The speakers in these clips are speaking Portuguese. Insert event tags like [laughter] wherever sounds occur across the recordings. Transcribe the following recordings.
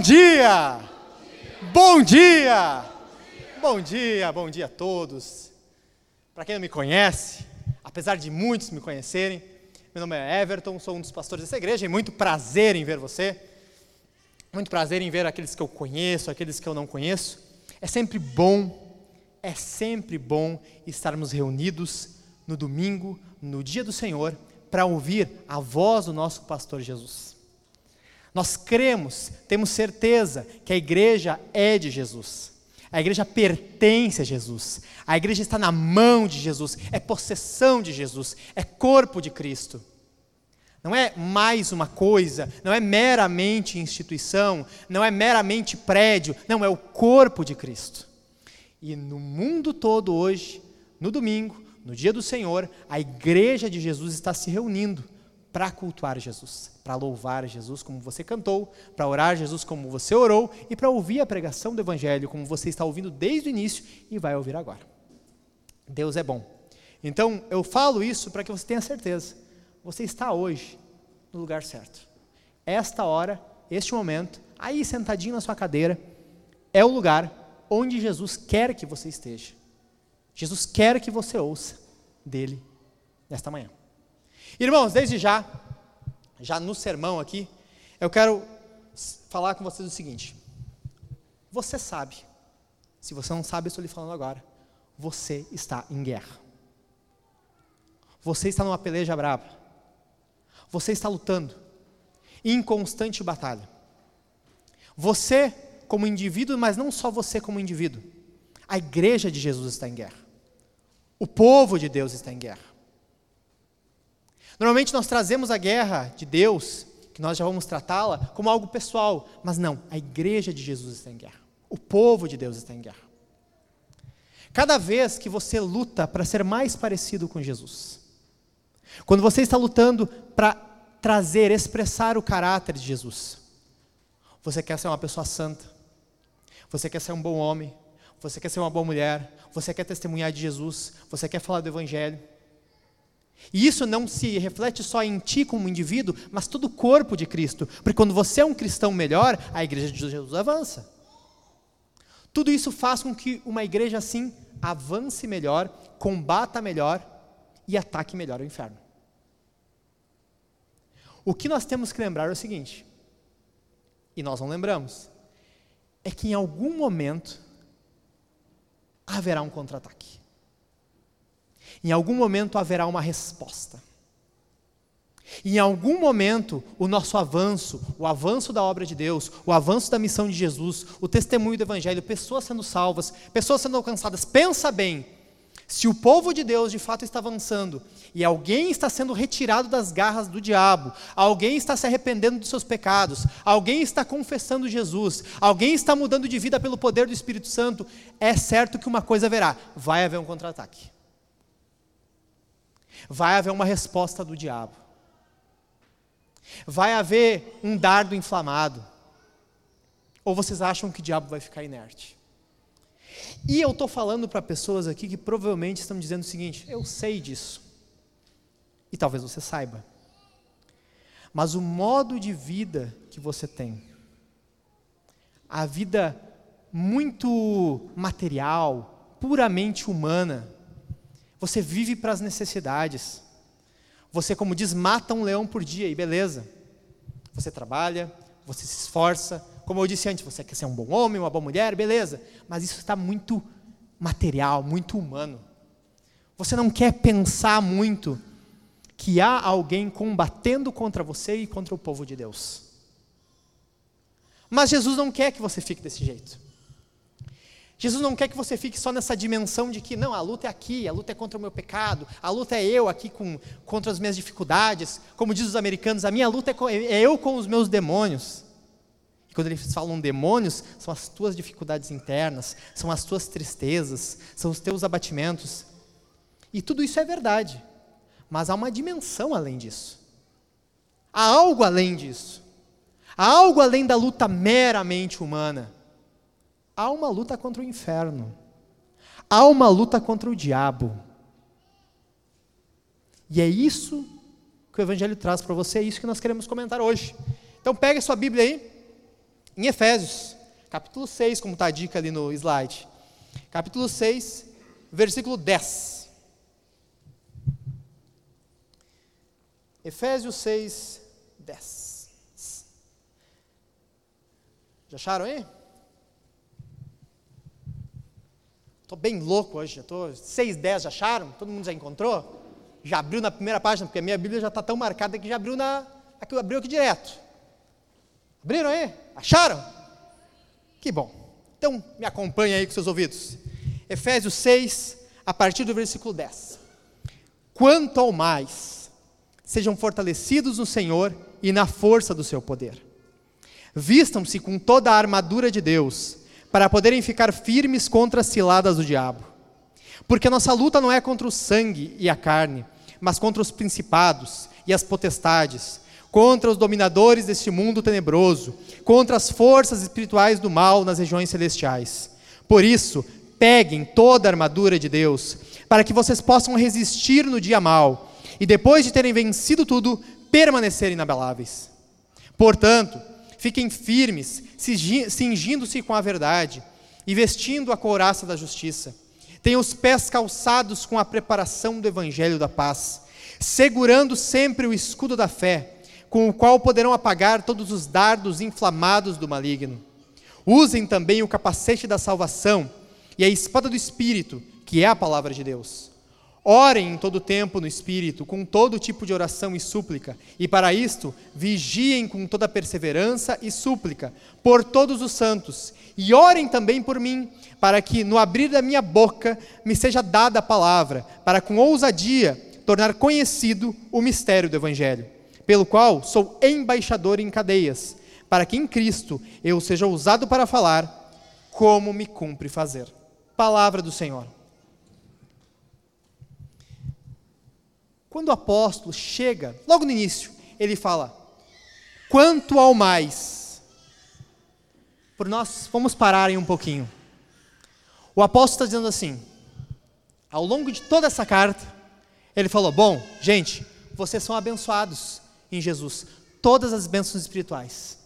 Dia! Bom dia! Bom dia, bom dia a todos. Para quem não me conhece, apesar de muitos me conhecerem, meu nome é Everton, sou um dos pastores dessa igreja e muito prazer em ver você. Muito prazer em ver aqueles que eu conheço, aqueles que eu não conheço. É sempre bom, é sempre bom estarmos reunidos no domingo, no dia do Senhor, para ouvir a voz do nosso pastor Jesus. Nós cremos, temos certeza que a igreja é de Jesus. A igreja pertence a Jesus. A igreja está na mão de Jesus, é possessão de Jesus, é corpo de Cristo. Não é mais uma coisa, não é meramente instituição, não é meramente prédio, não, é o corpo de Cristo. E no mundo todo hoje, no domingo, no dia do Senhor, a igreja de Jesus está se reunindo para cultuar Jesus, para louvar Jesus como você cantou, para orar Jesus como você orou e para ouvir a pregação do Evangelho como você está ouvindo desde o início e vai ouvir agora. Deus é bom. Então, eu falo isso para que você tenha certeza. Você está hoje no lugar certo. Esta hora, este momento, aí sentadinho na sua cadeira, é o lugar onde Jesus quer que você esteja. Jesus quer que você ouça dele nesta manhã. Irmãos, desde já, já no sermão aqui, eu quero falar com vocês o seguinte: você sabe, se você não sabe, eu estou lhe falando agora, você está em guerra. Você está numa peleja brava. Você está lutando em constante batalha. Você, como indivíduo, mas não só você como indivíduo, a igreja de Jesus está em guerra. O povo de Deus está em guerra. Normalmente nós trazemos a guerra de Deus, que nós já vamos tratá-la, como algo pessoal, mas não, a igreja de Jesus está em guerra. O povo de Deus está em guerra. Cada vez que você luta para ser mais parecido com Jesus, quando você está lutando para trazer, expressar o caráter de Jesus, você quer ser uma pessoa santa, você quer ser um bom homem, você quer ser uma boa mulher, você quer testemunhar de Jesus, você quer falar do Evangelho, e isso não se reflete só em ti como indivíduo, mas todo o corpo de Cristo. Porque quando você é um cristão melhor, a igreja de Jesus avança. Tudo isso faz com que uma igreja assim avance melhor, combata melhor e ataque melhor o inferno. O que nós temos que lembrar é o seguinte, e nós não lembramos, é que em algum momento haverá um contra-ataque. Em algum momento haverá uma resposta. Em algum momento, o nosso avanço, o avanço da obra de Deus, o avanço da missão de Jesus, o testemunho do Evangelho, pessoas sendo salvas, pessoas sendo alcançadas, pensa bem, se o povo de Deus de fato está avançando e alguém está sendo retirado das garras do diabo, alguém está se arrependendo dos seus pecados, alguém está confessando Jesus, alguém está mudando de vida pelo poder do Espírito Santo, é certo que uma coisa haverá: vai haver um contra-ataque vai haver uma resposta do diabo. Vai haver um dardo inflamado. Ou vocês acham que o diabo vai ficar inerte? E eu estou falando para pessoas aqui que provavelmente estão dizendo o seguinte: eu sei disso. E talvez você saiba. Mas o modo de vida que você tem, a vida muito material, puramente humana, você vive para as necessidades. Você, como diz, mata um leão por dia e beleza. Você trabalha, você se esforça. Como eu disse antes, você quer ser um bom homem, uma boa mulher, beleza. Mas isso está muito material, muito humano. Você não quer pensar muito que há alguém combatendo contra você e contra o povo de Deus. Mas Jesus não quer que você fique desse jeito. Jesus não quer que você fique só nessa dimensão de que, não, a luta é aqui, a luta é contra o meu pecado, a luta é eu aqui com, contra as minhas dificuldades. Como diz os americanos, a minha luta é, com, é eu com os meus demônios. E quando eles falam demônios, são as tuas dificuldades internas, são as tuas tristezas, são os teus abatimentos. E tudo isso é verdade. Mas há uma dimensão além disso. Há algo além disso. Há algo além da luta meramente humana há uma luta contra o inferno. Há uma luta contra o diabo. E é isso que o Evangelho traz para você, é isso que nós queremos comentar hoje. Então pegue sua Bíblia aí, em Efésios, capítulo 6, como está a dica ali no slide. Capítulo 6, versículo 10. Efésios 6, 10. Já acharam aí? Estou bem louco hoje, estou 6, 10, já acharam? Todo mundo já encontrou? Já abriu na primeira página, porque a minha Bíblia já está tão marcada que já abriu na. Aqui, abriu aqui direto. Abriram aí? Acharam? Que bom. Então, me acompanhe aí com seus ouvidos. Efésios 6, a partir do versículo 10. Quanto ao mais, sejam fortalecidos no Senhor e na força do seu poder. Vistam-se com toda a armadura de Deus para poderem ficar firmes contra as ciladas do diabo. Porque a nossa luta não é contra o sangue e a carne, mas contra os principados e as potestades, contra os dominadores deste mundo tenebroso, contra as forças espirituais do mal nas regiões celestiais. Por isso, peguem toda a armadura de Deus, para que vocês possam resistir no dia mal, e depois de terem vencido tudo, permanecerem inabaláveis. Portanto, Fiquem firmes, cingindo-se com a verdade e vestindo a couraça da justiça. Tenham os pés calçados com a preparação do evangelho da paz, segurando sempre o escudo da fé, com o qual poderão apagar todos os dardos inflamados do maligno. Usem também o capacete da salvação e a espada do espírito, que é a palavra de Deus. Orem em todo tempo no Espírito, com todo tipo de oração e súplica, e para isto vigiem com toda perseverança e súplica por todos os santos, e orem também por mim, para que no abrir da minha boca me seja dada a palavra, para com ousadia tornar conhecido o mistério do Evangelho, pelo qual sou embaixador em cadeias, para que em Cristo eu seja usado para falar como me cumpre fazer. Palavra do Senhor. Quando o apóstolo chega, logo no início, ele fala: quanto ao mais. Por nós, vamos parar aí um pouquinho. O apóstolo está dizendo assim, ao longo de toda essa carta, ele falou: Bom, gente, vocês são abençoados em Jesus, todas as bênçãos espirituais.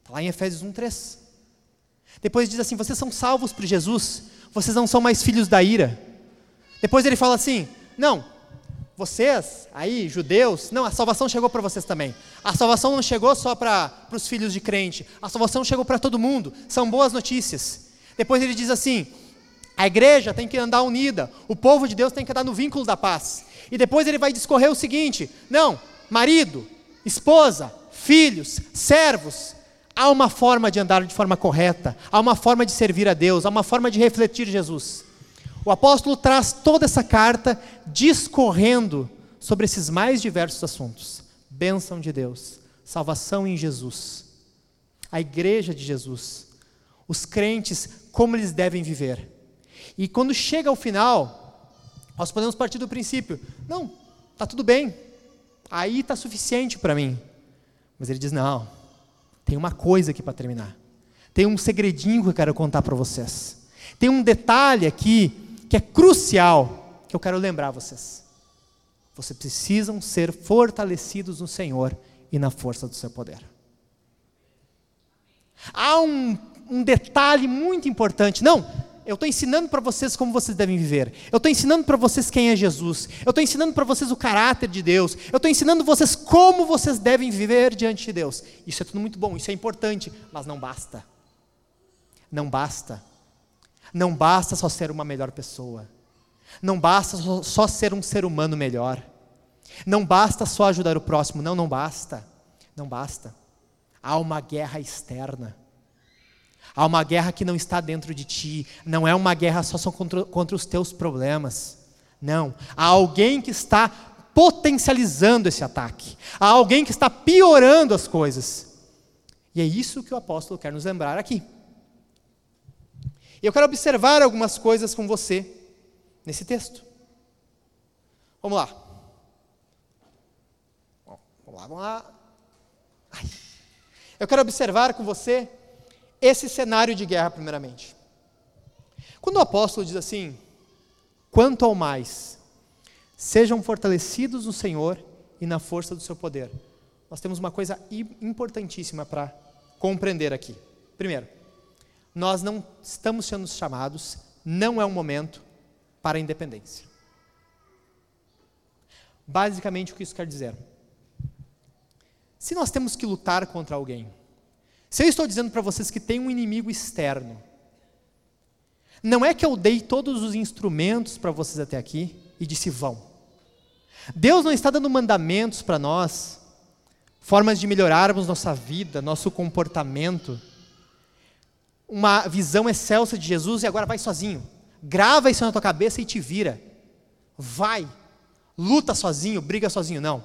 Está lá em Efésios 1,3. Depois diz assim: Vocês são salvos por Jesus, vocês não são mais filhos da ira. Depois ele fala assim: Não, vocês, aí, judeus, não, a salvação chegou para vocês também. A salvação não chegou só para os filhos de crente, a salvação chegou para todo mundo. São boas notícias. Depois ele diz assim: a igreja tem que andar unida, o povo de Deus tem que andar no vínculo da paz. E depois ele vai discorrer o seguinte: não, marido, esposa, filhos, servos, há uma forma de andar de forma correta, há uma forma de servir a Deus, há uma forma de refletir Jesus. O apóstolo traz toda essa carta discorrendo sobre esses mais diversos assuntos: bênção de Deus, salvação em Jesus, a igreja de Jesus, os crentes, como eles devem viver. E quando chega ao final, nós podemos partir do princípio: não, está tudo bem, aí está suficiente para mim. Mas ele diz: não, tem uma coisa aqui para terminar. Tem um segredinho que eu quero contar para vocês. Tem um detalhe aqui que é crucial, que eu quero lembrar vocês. Vocês precisam ser fortalecidos no Senhor e na força do seu poder. Há um, um detalhe muito importante. Não, eu estou ensinando para vocês como vocês devem viver. Eu estou ensinando para vocês quem é Jesus. Eu estou ensinando para vocês o caráter de Deus. Eu estou ensinando vocês como vocês devem viver diante de Deus. Isso é tudo muito bom, isso é importante, mas não basta. Não basta. Não basta só ser uma melhor pessoa. Não basta só ser um ser humano melhor. Não basta só ajudar o próximo. Não, não basta. Não basta. Há uma guerra externa. Há uma guerra que não está dentro de ti. Não é uma guerra só contra, contra os teus problemas. Não. Há alguém que está potencializando esse ataque. Há alguém que está piorando as coisas. E é isso que o apóstolo quer nos lembrar aqui. E eu quero observar algumas coisas com você nesse texto. Vamos lá. Vamos lá, vamos lá. Ai. Eu quero observar com você esse cenário de guerra, primeiramente. Quando o apóstolo diz assim: quanto ao mais, sejam fortalecidos no Senhor e na força do seu poder. Nós temos uma coisa importantíssima para compreender aqui. Primeiro, nós não estamos sendo chamados, não é um momento para a independência. Basicamente, o que isso quer dizer? Se nós temos que lutar contra alguém, se eu estou dizendo para vocês que tem um inimigo externo, não é que eu dei todos os instrumentos para vocês até aqui e disse vão. Deus não está dando mandamentos para nós, formas de melhorarmos nossa vida, nosso comportamento, uma visão excelsa de Jesus e agora vai sozinho. Grava isso na tua cabeça e te vira. Vai. Luta sozinho, briga sozinho. Não.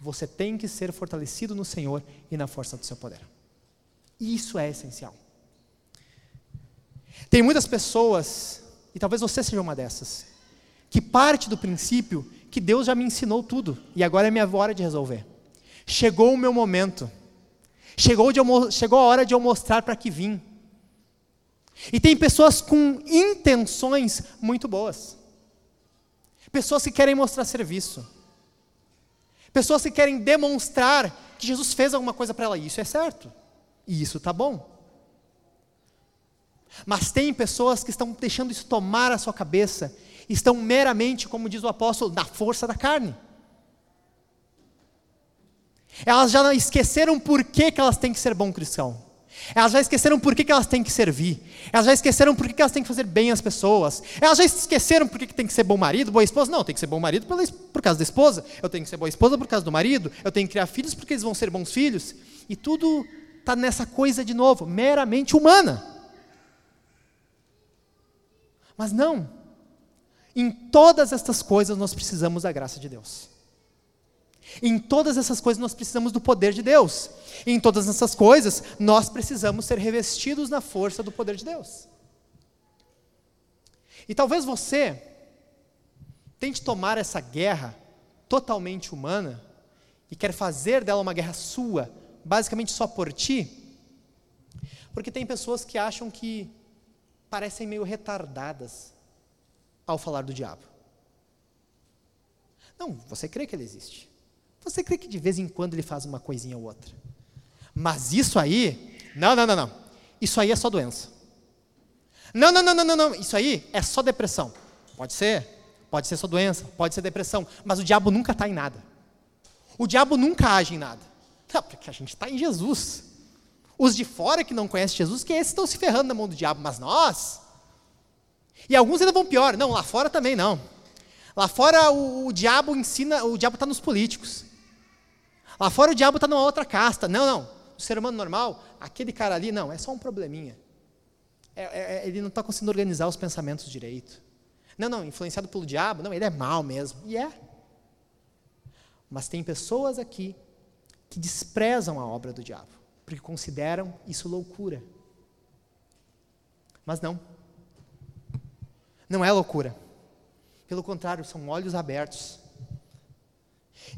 Você tem que ser fortalecido no Senhor e na força do seu poder. Isso é essencial. Tem muitas pessoas, e talvez você seja uma dessas, que parte do princípio que Deus já me ensinou tudo e agora é minha hora de resolver. Chegou o meu momento. Chegou, de, chegou a hora de eu mostrar para que vim. E tem pessoas com intenções muito boas. Pessoas que querem mostrar serviço. Pessoas que querem demonstrar que Jesus fez alguma coisa para ela. Isso é certo. E isso está bom. Mas tem pessoas que estão deixando isso tomar a sua cabeça, estão meramente, como diz o apóstolo, na força da carne. Elas já esqueceram por que, que elas têm que ser bom cristão. Elas já esqueceram por que, que elas têm que servir. Elas já esqueceram por que, elas têm que fazer bem às pessoas. Elas já esqueceram por que, que tem que ser bom marido, boa esposa. Não, tem que ser bom marido por causa da esposa. Eu tenho que ser boa esposa por causa do marido. Eu tenho que criar filhos porque eles vão ser bons filhos. E tudo está nessa coisa de novo, meramente humana. Mas não. Em todas estas coisas nós precisamos da graça de Deus. Em todas essas coisas nós precisamos do poder de Deus. em todas essas coisas nós precisamos ser revestidos na força do poder de Deus. E talvez você tente tomar essa guerra totalmente humana e quer fazer dela uma guerra sua, basicamente só por ti, porque tem pessoas que acham que parecem meio retardadas ao falar do diabo. Não, você crê que ele existe. Você crê que de vez em quando ele faz uma coisinha ou outra. Mas isso aí, não, não, não, não. Isso aí é só doença. Não, não, não, não, não, não. Isso aí é só depressão. Pode ser, pode ser só doença, pode ser depressão. Mas o diabo nunca está em nada. O diabo nunca age em nada. Não, porque a gente está em Jesus. Os de fora que não conhecem Jesus, que esses estão se ferrando na mão do diabo, mas nós. E alguns ainda vão pior. Não, lá fora também não. Lá fora o, o diabo ensina, o diabo está nos políticos. Lá fora o diabo está numa outra casta. Não, não. O ser humano normal, aquele cara ali, não, é só um probleminha. É, é, é ele não está conseguindo organizar os pensamentos direito. Não, não, influenciado pelo diabo, não, ele é mal mesmo. E é. Mas tem pessoas aqui que desprezam a obra do diabo, porque consideram isso loucura. Mas não. Não é loucura. Pelo contrário, são olhos abertos.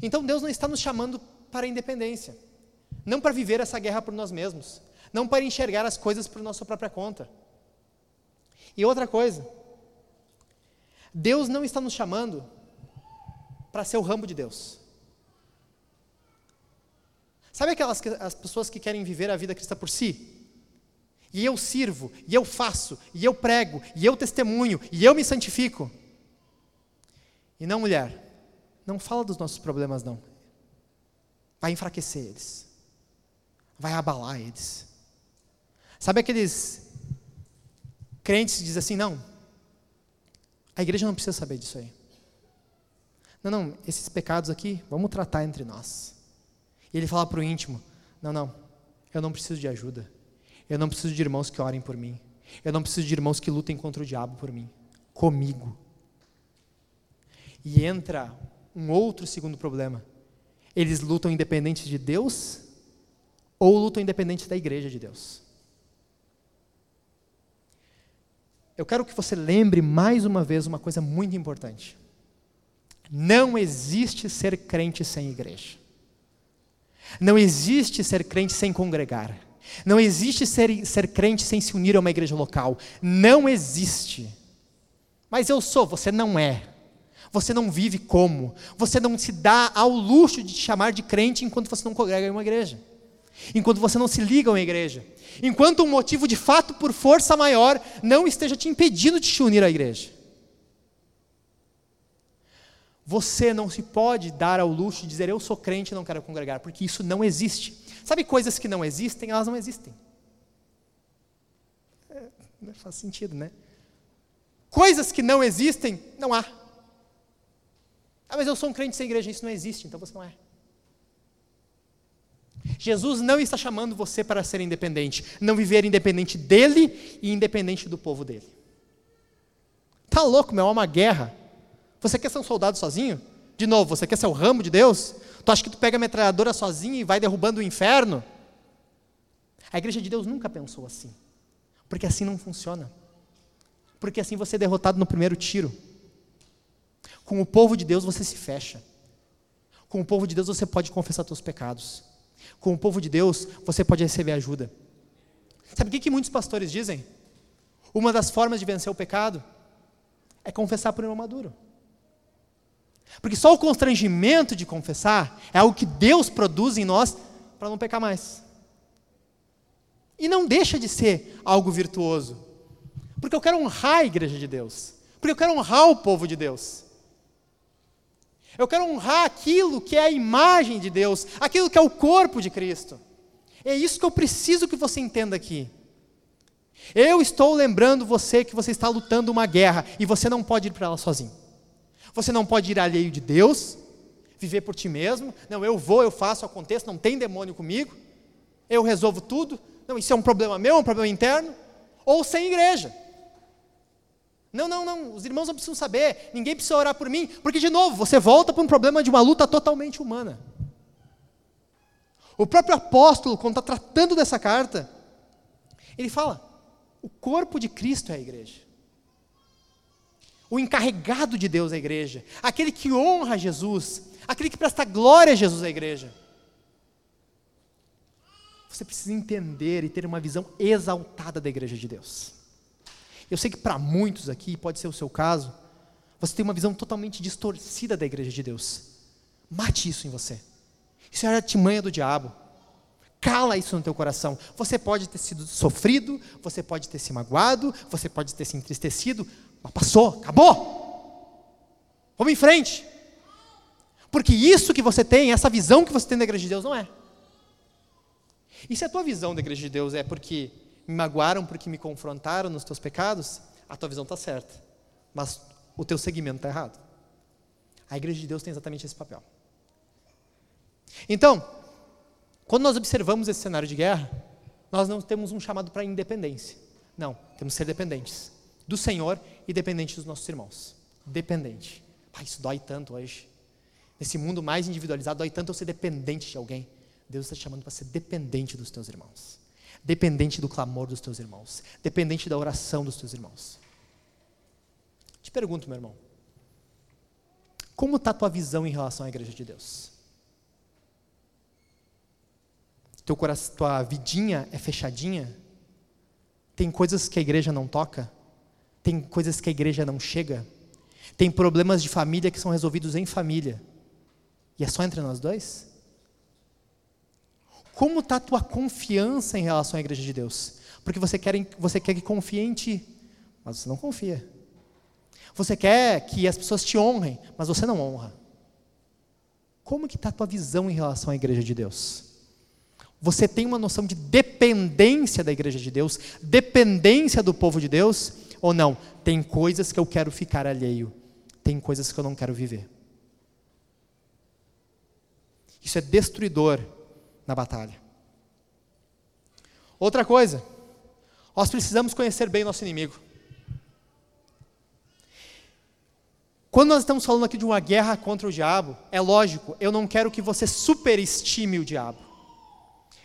Então Deus não está nos chamando para a independência. Não para viver essa guerra por nós mesmos. Não para enxergar as coisas por nossa própria conta. E outra coisa, Deus não está nos chamando para ser o rambo de Deus. Sabe aquelas que, as pessoas que querem viver a vida cristã por si? E eu sirvo, e eu faço, e eu prego, e eu testemunho, e eu me santifico. E não, mulher, não fala dos nossos problemas, não vai enfraquecer eles, vai abalar eles. Sabe aqueles crentes que dizem assim: não, a igreja não precisa saber disso aí. Não, não, esses pecados aqui, vamos tratar entre nós. E ele fala para o íntimo: não, não, eu não preciso de ajuda. Eu não preciso de irmãos que orem por mim. Eu não preciso de irmãos que lutem contra o diabo por mim. Comigo. E entra um outro segundo problema. Eles lutam independente de Deus ou lutam independente da igreja de Deus? Eu quero que você lembre mais uma vez uma coisa muito importante. Não existe ser crente sem igreja. Não existe ser crente sem congregar. Não existe ser, ser crente sem se unir a uma igreja local. Não existe. Mas eu sou, você não é. Você não vive como? Você não se dá ao luxo de te chamar de crente enquanto você não congrega em uma igreja. enquanto você não se liga a uma igreja, enquanto um motivo de fato por força maior não esteja te impedindo de te unir à igreja. Você não se pode dar ao luxo de dizer eu sou crente e não quero congregar, porque isso não existe. Sabe coisas que não existem, elas não existem. É, não faz sentido, né? Coisas que não existem, não há. Ah, mas eu sou um crente sem igreja, isso não existe, então você não é. Jesus não está chamando você para ser independente, não viver independente dele e independente do povo dele. Tá louco, meu, é uma guerra. Você quer ser um soldado sozinho? De novo, você quer ser o ramo de Deus? Tu acha que tu pega a metralhadora sozinho e vai derrubando o inferno? A igreja de Deus nunca pensou assim. Porque assim não funciona. Porque assim você é derrotado no primeiro tiro. Com o povo de Deus você se fecha. Com o povo de Deus você pode confessar seus pecados. Com o povo de Deus você pode receber ajuda. Sabe o que, que muitos pastores dizem? Uma das formas de vencer o pecado é confessar por irmão maduro. Porque só o constrangimento de confessar é algo que Deus produz em nós para não pecar mais. E não deixa de ser algo virtuoso. Porque eu quero honrar a igreja de Deus. Porque eu quero honrar o povo de Deus. Eu quero honrar aquilo que é a imagem de Deus, aquilo que é o corpo de Cristo. É isso que eu preciso que você entenda aqui. Eu estou lembrando você que você está lutando uma guerra e você não pode ir para ela sozinho. Você não pode ir alheio de Deus, viver por ti mesmo. Não, eu vou, eu faço, aconteça, não tem demônio comigo. Eu resolvo tudo. Não, isso é um problema meu, é um problema interno. Ou sem igreja. Não, não, não, os irmãos não precisam saber, ninguém precisa orar por mim, porque, de novo, você volta para um problema de uma luta totalmente humana. O próprio apóstolo, quando está tratando dessa carta, ele fala: o corpo de Cristo é a igreja o encarregado de Deus à igreja, aquele que honra Jesus, aquele que presta glória a Jesus à igreja. Você precisa entender e ter uma visão exaltada da igreja de Deus. Eu sei que para muitos aqui, pode ser o seu caso, você tem uma visão totalmente distorcida da igreja de Deus. Mate isso em você. Isso é a artimanha do diabo. Cala isso no teu coração. Você pode ter sido sofrido, você pode ter se magoado, você pode ter se entristecido, mas passou, acabou. Vamos em frente. Porque isso que você tem, essa visão que você tem da igreja de Deus, não é. E se a tua visão da igreja de Deus é porque me magoaram, porque me confrontaram nos teus pecados, a tua visão está certa. Mas o teu segmento está errado. A igreja de Deus tem exatamente esse papel. Então, quando nós observamos esse cenário de guerra, nós não temos um chamado para independência. Não, temos que ser dependentes do Senhor e dependente dos nossos irmãos. Dependente. Isso dói tanto hoje. Nesse mundo mais individualizado, dói tanto eu ser dependente de alguém. Deus está te chamando para ser dependente dos teus irmãos. Dependente do clamor dos teus irmãos. Dependente da oração dos teus irmãos. Te pergunto, meu irmão. Como está a tua visão em relação à igreja de Deus? Teu coração, tua vidinha é fechadinha? Tem coisas que a igreja não toca? Tem coisas que a igreja não chega. Tem problemas de família que são resolvidos em família. E é só entre nós dois? Como está a tua confiança em relação à igreja de Deus? Porque você quer, você quer que confie em ti, mas você não confia. Você quer que as pessoas te honrem, mas você não honra. Como que está a tua visão em relação à igreja de Deus? Você tem uma noção de dependência da igreja de Deus, dependência do povo de Deus, ou não? Tem coisas que eu quero ficar alheio, tem coisas que eu não quero viver. Isso é destruidor na batalha. Outra coisa, nós precisamos conhecer bem nosso inimigo. Quando nós estamos falando aqui de uma guerra contra o diabo, é lógico, eu não quero que você superestime o diabo.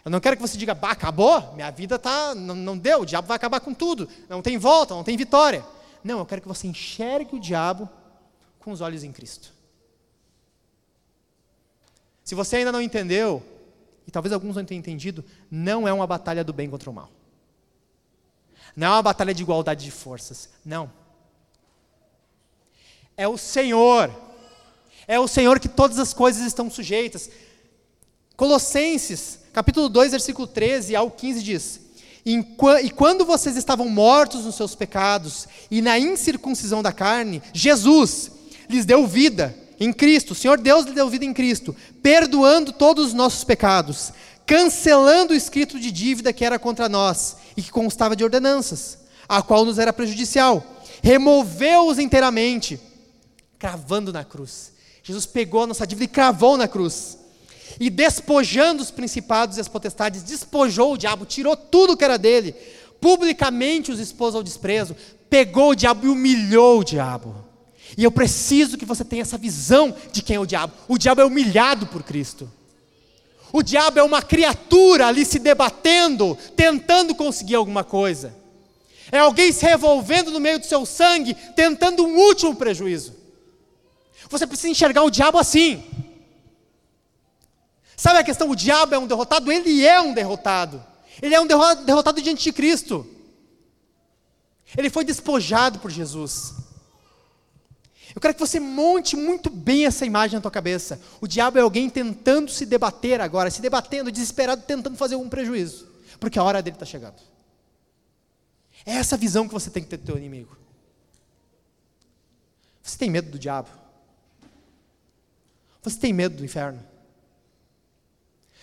Eu não quero que você diga, bah, acabou, minha vida tá, não, não deu, o diabo vai acabar com tudo, não tem volta, não tem vitória. Não, eu quero que você enxergue o diabo com os olhos em Cristo. Se você ainda não entendeu, e talvez alguns não tenham entendido, não é uma batalha do bem contra o mal. Não é uma batalha de igualdade de forças. Não. É o Senhor. É o Senhor que todas as coisas estão sujeitas. Colossenses capítulo 2, versículo 13 ao 15 diz: E quando vocês estavam mortos nos seus pecados e na incircuncisão da carne, Jesus lhes deu vida em Cristo, o Senhor Deus lhe deu vida em Cristo, perdoando todos os nossos pecados, cancelando o escrito de dívida que era contra nós e que constava de ordenanças, a qual nos era prejudicial. Removeu-os inteiramente, cravando na cruz. Jesus pegou a nossa dívida e cravou na cruz. E despojando os principados e as potestades, despojou o diabo, tirou tudo que era dele, publicamente os expôs ao desprezo, pegou o diabo e humilhou o diabo. E eu preciso que você tenha essa visão de quem é o diabo. O diabo é humilhado por Cristo. O diabo é uma criatura ali se debatendo, tentando conseguir alguma coisa. É alguém se revolvendo no meio do seu sangue, tentando um último prejuízo. Você precisa enxergar o diabo assim. Sabe a questão? O diabo é um derrotado? Ele é um derrotado. Ele é um derrotado diante de Cristo. Ele foi despojado por Jesus. Eu quero que você monte muito bem essa imagem na tua cabeça. O diabo é alguém tentando se debater agora, se debatendo, desesperado, tentando fazer algum prejuízo, porque a hora dele está chegando. É essa visão que você tem que ter do teu inimigo. Você tem medo do diabo? Você tem medo do inferno?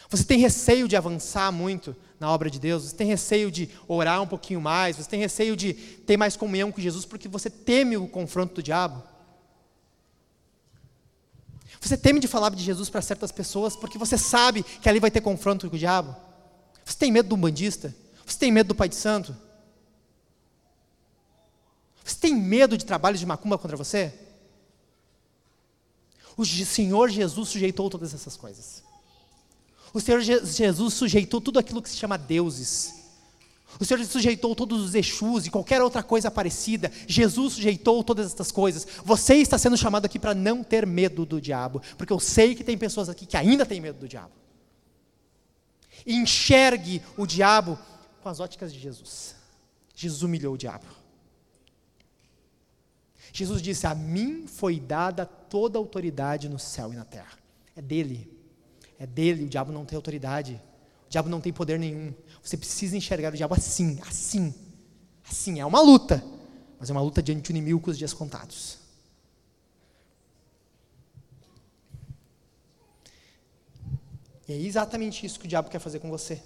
Você tem receio de avançar muito na obra de Deus? Você tem receio de orar um pouquinho mais? Você tem receio de ter mais comunhão com Jesus porque você teme o confronto do diabo? Você teme de falar de Jesus para certas pessoas porque você sabe que ali vai ter confronto com o diabo? Você tem medo do bandista? Você tem medo do Pai de Santo? Você tem medo de trabalhos de macumba contra você? O Senhor Jesus sujeitou todas essas coisas. O Senhor Jesus sujeitou tudo aquilo que se chama deuses. O Senhor sujeitou todos os Exus e qualquer outra coisa parecida. Jesus sujeitou todas essas coisas. Você está sendo chamado aqui para não ter medo do diabo, porque eu sei que tem pessoas aqui que ainda têm medo do diabo. Enxergue o diabo com as óticas de Jesus. Jesus humilhou o diabo. Jesus disse: A mim foi dada toda a autoridade no céu e na terra. É dele. É dele. O diabo não tem autoridade. O diabo não tem poder nenhum. Você precisa enxergar o diabo assim, assim. Assim. É uma luta. Mas é uma luta diante de um inimigo com os dias contados. E é exatamente isso que o diabo quer fazer com você.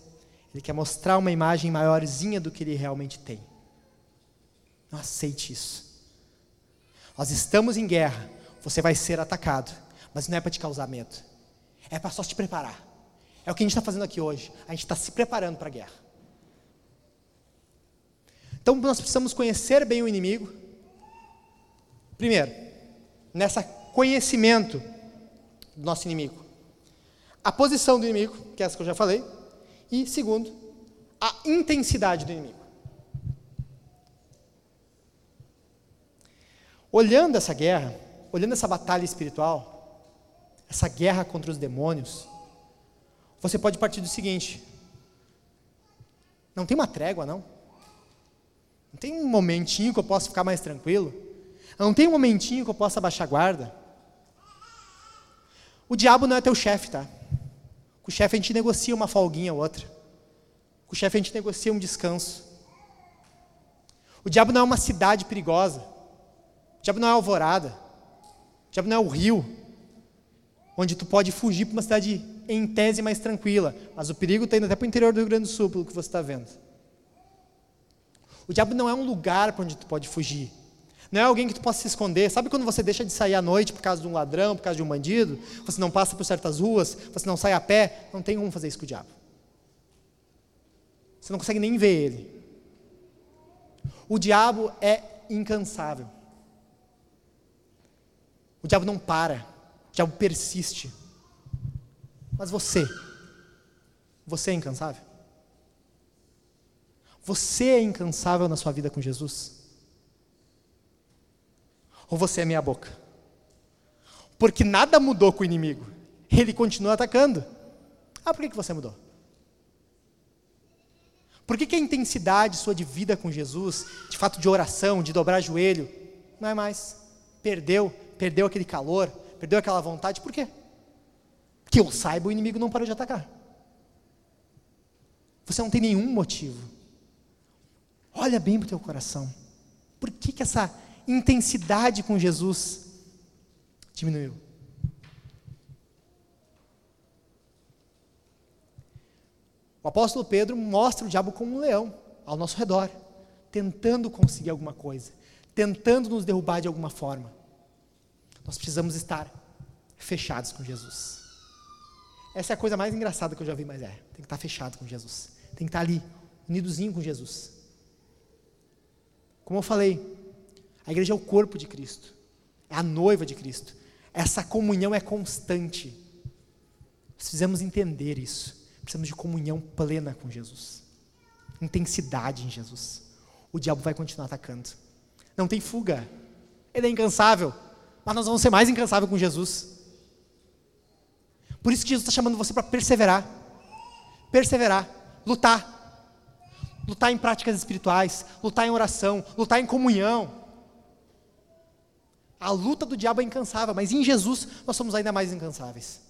Ele quer mostrar uma imagem maiorzinha do que ele realmente tem. Não aceite isso. Nós estamos em guerra, você vai ser atacado, mas não é para te causar medo, é para só te preparar. É o que a gente está fazendo aqui hoje, a gente está se preparando para a guerra. Então nós precisamos conhecer bem o inimigo. Primeiro, nessa conhecimento do nosso inimigo, a posição do inimigo, que é essa que eu já falei, e segundo, a intensidade do inimigo. Olhando essa guerra, olhando essa batalha espiritual, essa guerra contra os demônios, você pode partir do seguinte: não tem uma trégua, não. Não tem um momentinho que eu possa ficar mais tranquilo. Não tem um momentinho que eu possa baixar a guarda. O diabo não é teu chefe, tá? Com o chefe a gente negocia uma folguinha ou outra. Com o chefe a gente negocia um descanso. O diabo não é uma cidade perigosa. O diabo não é alvorada. O diabo não é o rio, onde tu pode fugir para uma cidade em tese mais tranquila. Mas o perigo está indo até para o interior do Rio Grande do Sul, pelo que você está vendo. O diabo não é um lugar para onde tu pode fugir. Não é alguém que tu possa se esconder. Sabe quando você deixa de sair à noite por causa de um ladrão, por causa de um bandido? Você não passa por certas ruas, você não sai a pé. Não tem como fazer isso com o diabo. Você não consegue nem ver ele. O diabo é incansável. O diabo não para, o diabo persiste. Mas você, você é incansável? Você é incansável na sua vida com Jesus? Ou você é meia boca? Porque nada mudou com o inimigo. Ele continua atacando. Ah, por que, que você mudou? Por que, que a intensidade sua de vida com Jesus, de fato de oração, de dobrar joelho, não é mais? Perdeu, perdeu aquele calor, perdeu aquela vontade, por quê? Que eu saiba, o inimigo não parou de atacar. Você não tem nenhum motivo. Olha bem para o teu coração. Por que, que essa intensidade com Jesus diminuiu? O apóstolo Pedro mostra o diabo como um leão ao nosso redor, tentando conseguir alguma coisa, tentando nos derrubar de alguma forma. Nós precisamos estar fechados com Jesus. Essa é a coisa mais engraçada que eu já vi, mas é. Tem que estar fechado com Jesus. Tem que estar ali, unidozinho com Jesus. Como eu falei, a igreja é o corpo de Cristo, é a noiva de Cristo. Essa comunhão é constante. Precisamos entender isso. Precisamos de comunhão plena com Jesus, intensidade em Jesus. O diabo vai continuar atacando. Não tem fuga. Ele é incansável. Mas nós vamos ser mais incansáveis com Jesus. Por isso que Jesus está chamando você para perseverar. Perseverar. Lutar. Lutar em práticas espirituais. Lutar em oração. Lutar em comunhão. A luta do diabo é incansável, mas em Jesus nós somos ainda mais incansáveis.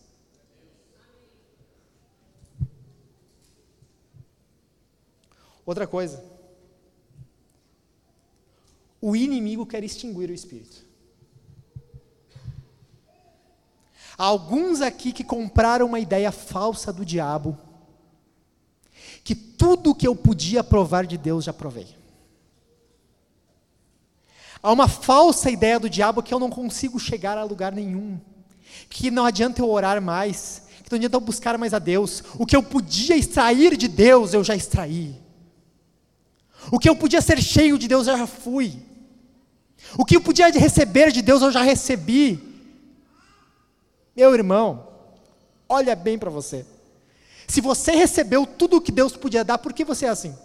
Outra coisa. O inimigo quer extinguir o espírito. Há alguns aqui que compraram uma ideia falsa do diabo, que tudo que eu podia provar de Deus já provei. Há uma falsa ideia do diabo que eu não consigo chegar a lugar nenhum, que não adianta eu orar mais, que não adianta eu buscar mais a Deus. O que eu podia extrair de Deus, eu já extraí. O que eu podia ser cheio de Deus, eu já fui. O que eu podia receber de Deus, eu já recebi. Meu irmão, olha bem para você. Se você recebeu tudo o que Deus podia dar, por que você é assim?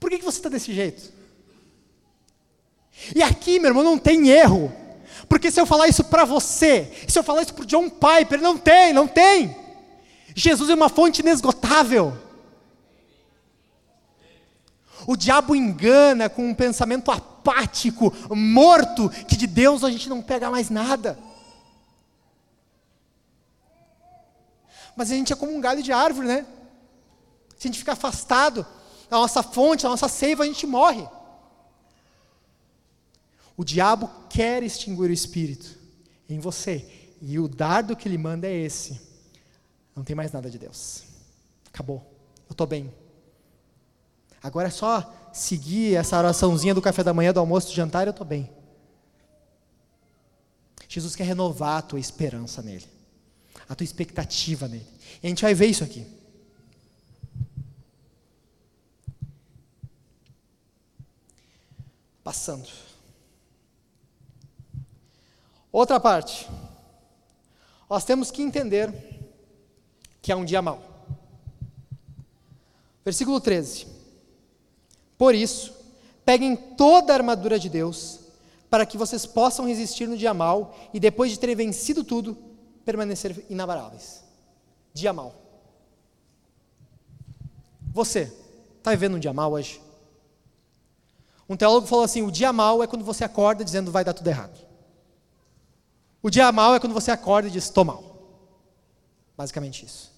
Por que, que você está desse jeito? E aqui, meu irmão, não tem erro. Porque se eu falar isso para você, se eu falar isso para o John Piper, não tem, não tem. Jesus é uma fonte inesgotável. O diabo engana com um pensamento apático, morto, que de Deus a gente não pega mais nada. Mas a gente é como um galho de árvore, né? Se a gente ficar afastado da nossa fonte, da nossa seiva, a gente morre. O diabo quer extinguir o espírito em você. E o dardo que ele manda é esse. Não tem mais nada de Deus. Acabou. Eu estou bem. Agora é só seguir essa oraçãozinha do café da manhã, do almoço, do jantar, eu estou bem. Jesus quer renovar a tua esperança nele a tua expectativa nele. E a gente vai ver isso aqui. Passando. Outra parte. Nós temos que entender que é um dia mau. Versículo 13. Por isso, peguem toda a armadura de Deus, para que vocês possam resistir no dia mau e depois de terem vencido tudo, permanecer inabaláveis. Dia mal. Você está vivendo um dia mal hoje? Um teólogo falou assim: o dia mal é quando você acorda dizendo vai dar tudo errado. O dia mal é quando você acorda e diz estou mal. Basicamente isso.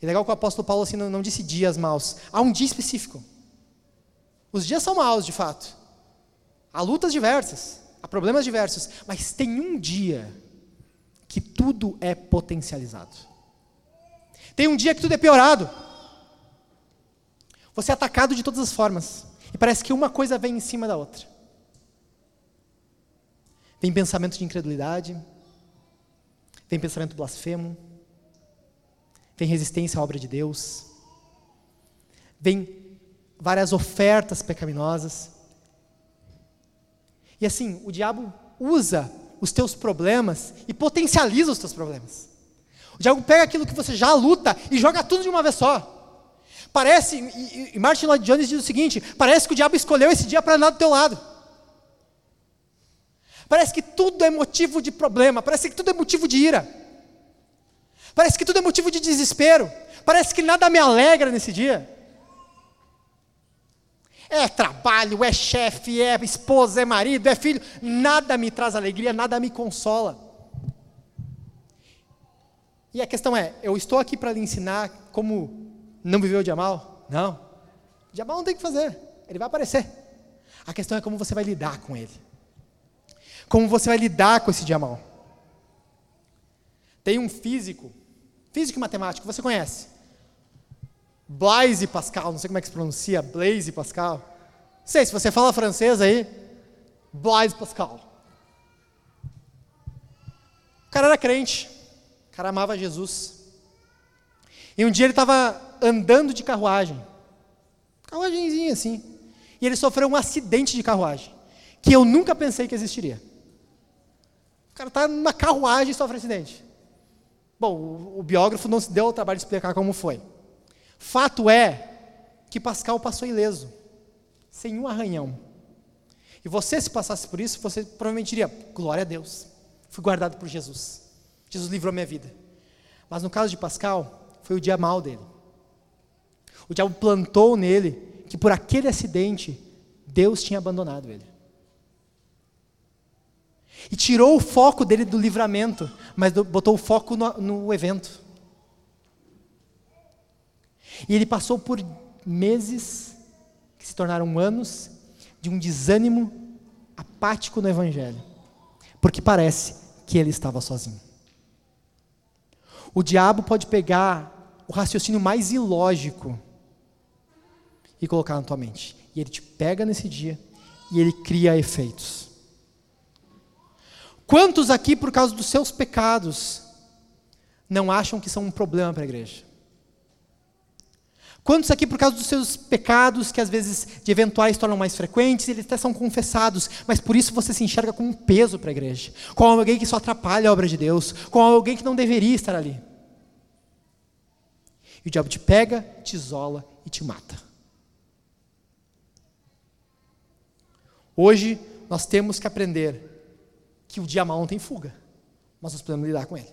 E legal que o apóstolo Paulo assim, não, não disse dias maus. Há um dia específico. Os dias são maus, de fato. Há lutas diversas, há problemas diversos, mas tem um dia que tudo é potencializado. Tem um dia que tudo é piorado. Você é atacado de todas as formas. E parece que uma coisa vem em cima da outra. Vem pensamento de incredulidade, vem pensamento blasfemo, vem resistência à obra de Deus, vem várias ofertas pecaminosas. E assim, o diabo usa os teus problemas e potencializa os teus problemas. O diabo pega aquilo que você já luta e joga tudo de uma vez só. Parece, e, Martin Lloyd Jones diz o seguinte: parece que o diabo escolheu esse dia para andar do teu lado. Parece que tudo é motivo de problema, parece que tudo é motivo de ira. Parece que tudo é motivo de desespero. Parece que nada me alegra nesse dia. É trabalho, é chefe, é esposa, é marido, é filho. Nada me traz alegria, nada me consola. E a questão é: eu estou aqui para lhe ensinar como não viver o dia mal? Não. O dia mal não tem o que fazer, ele vai aparecer. A questão é como você vai lidar com ele. Como você vai lidar com esse dia mal. Tem um físico, físico e matemático, você conhece. Blaise Pascal, não sei como é que se pronuncia, Blaise Pascal. Não sei, se você fala francês aí, Blaise Pascal. O cara era crente, o cara amava Jesus. E um dia ele estava andando de carruagem, carruagemzinha assim, e ele sofreu um acidente de carruagem, que eu nunca pensei que existiria. O cara está numa carruagem e sofre um acidente. Bom, o, o biógrafo não se deu o trabalho de explicar como foi. Fato é que Pascal passou ileso, sem um arranhão. E você, se passasse por isso, você provavelmente diria: glória a Deus, fui guardado por Jesus. Jesus livrou minha vida. Mas no caso de Pascal, foi o dia mal dele. O diabo plantou nele que por aquele acidente, Deus tinha abandonado ele. E tirou o foco dele do livramento, mas botou o foco no, no evento. E ele passou por meses, que se tornaram anos, de um desânimo apático no Evangelho, porque parece que ele estava sozinho. O diabo pode pegar o raciocínio mais ilógico e colocar na tua mente, e ele te pega nesse dia e ele cria efeitos. Quantos aqui, por causa dos seus pecados, não acham que são um problema para a igreja? Quantos aqui, por causa dos seus pecados, que às vezes de eventuais tornam mais frequentes, eles até são confessados, mas por isso você se enxerga como um peso para a igreja, como alguém que só atrapalha a obra de Deus, como alguém que não deveria estar ali. E o diabo te pega, te isola e te mata. Hoje nós temos que aprender que o dia mal tem fuga, mas nós podemos lidar com ele.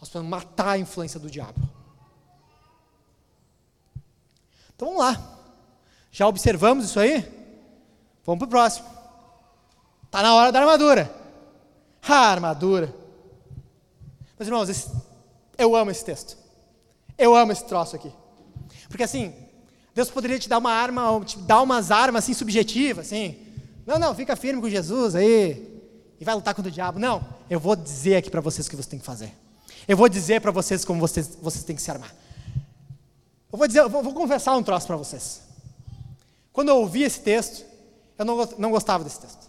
Nós podemos matar a influência do diabo. Então vamos lá. Já observamos isso aí? Vamos para o próximo. Está na hora da armadura. A armadura. Meus irmãos, esse, eu amo esse texto. Eu amo esse troço aqui. Porque assim, Deus poderia te dar uma arma, te dar umas armas assim subjetivas, assim. Não, não, fica firme com Jesus aí e vai lutar contra o diabo. Não, eu vou dizer aqui para vocês o que você tem que fazer. Eu vou dizer para vocês como vocês, vocês têm que se armar. Eu vou dizer, eu vou, vou confessar um troço para vocês. Quando eu ouvi esse texto, eu não, não gostava desse texto.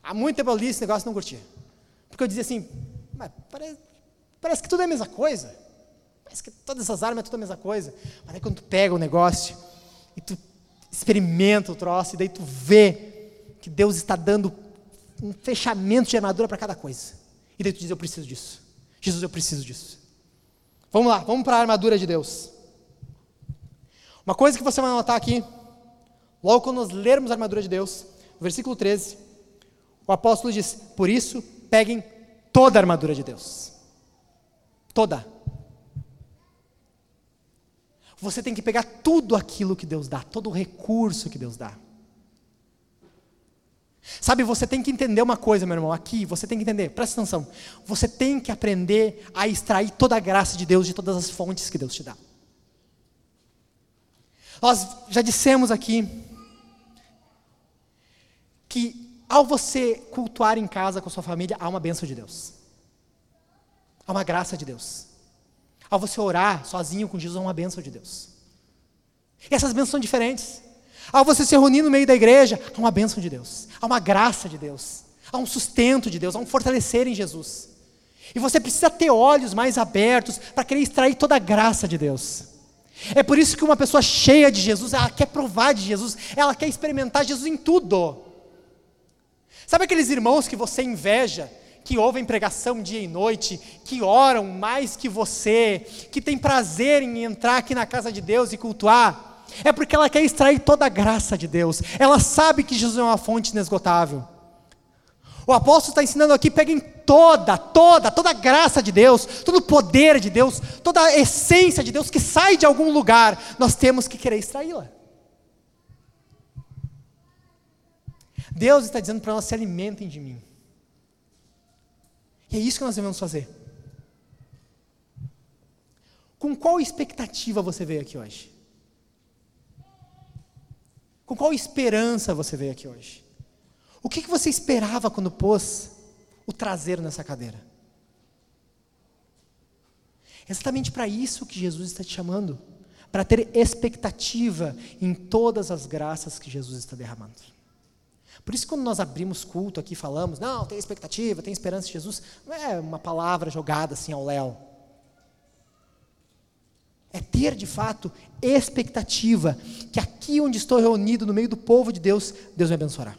Há muito tempo eu li esse negócio e não curtia. Porque eu dizia assim, parece, parece que tudo é a mesma coisa. Parece que todas essas armas é tudo a mesma coisa. Mas aí quando tu pega o negócio e tu experimenta o troço, e daí tu vê que Deus está dando um fechamento de armadura para cada coisa. E daí tu diz, eu preciso disso. Jesus, eu preciso disso. Vamos lá, vamos para a armadura de Deus. Uma coisa que você vai notar aqui, logo quando nós lermos a armadura de Deus, versículo 13, o apóstolo diz: Por isso, peguem toda a armadura de Deus. Toda. Você tem que pegar tudo aquilo que Deus dá, todo o recurso que Deus dá. Sabe, você tem que entender uma coisa, meu irmão, aqui, você tem que entender, presta atenção. Você tem que aprender a extrair toda a graça de Deus de todas as fontes que Deus te dá. Nós já dissemos aqui que ao você cultuar em casa com a sua família, há uma bênção de Deus. Há uma graça de Deus. Ao você orar sozinho com Jesus, há uma bênção de Deus. E essas bênçãos são diferentes. Ao você se reunir no meio da igreja, há uma bênção de Deus, há uma graça de Deus, há um sustento de Deus, há um fortalecer em Jesus. E você precisa ter olhos mais abertos para querer extrair toda a graça de Deus. É por isso que uma pessoa cheia de Jesus, ela quer provar de Jesus, ela quer experimentar Jesus em tudo. Sabe aqueles irmãos que você inveja, que ouvem pregação dia e noite, que oram mais que você, que tem prazer em entrar aqui na casa de Deus e cultuar? É porque ela quer extrair toda a graça de Deus. Ela sabe que Jesus é uma fonte inesgotável. O apóstolo está ensinando aqui: peguem toda, toda, toda a graça de Deus, todo o poder de Deus, toda a essência de Deus que sai de algum lugar, nós temos que querer extraí-la. Deus está dizendo para nós: se alimentem de mim. E é isso que nós devemos fazer. Com qual expectativa você veio aqui hoje? Com qual esperança você veio aqui hoje? O que, que você esperava quando pôs o traseiro nessa cadeira? É exatamente para isso que Jesus está te chamando para ter expectativa em todas as graças que Jesus está derramando. Por isso, quando nós abrimos culto aqui, falamos, não, tem expectativa, tem esperança em Jesus, não é uma palavra jogada assim ao léu. Ter de fato expectativa que aqui onde estou reunido, no meio do povo de Deus, Deus me abençoará.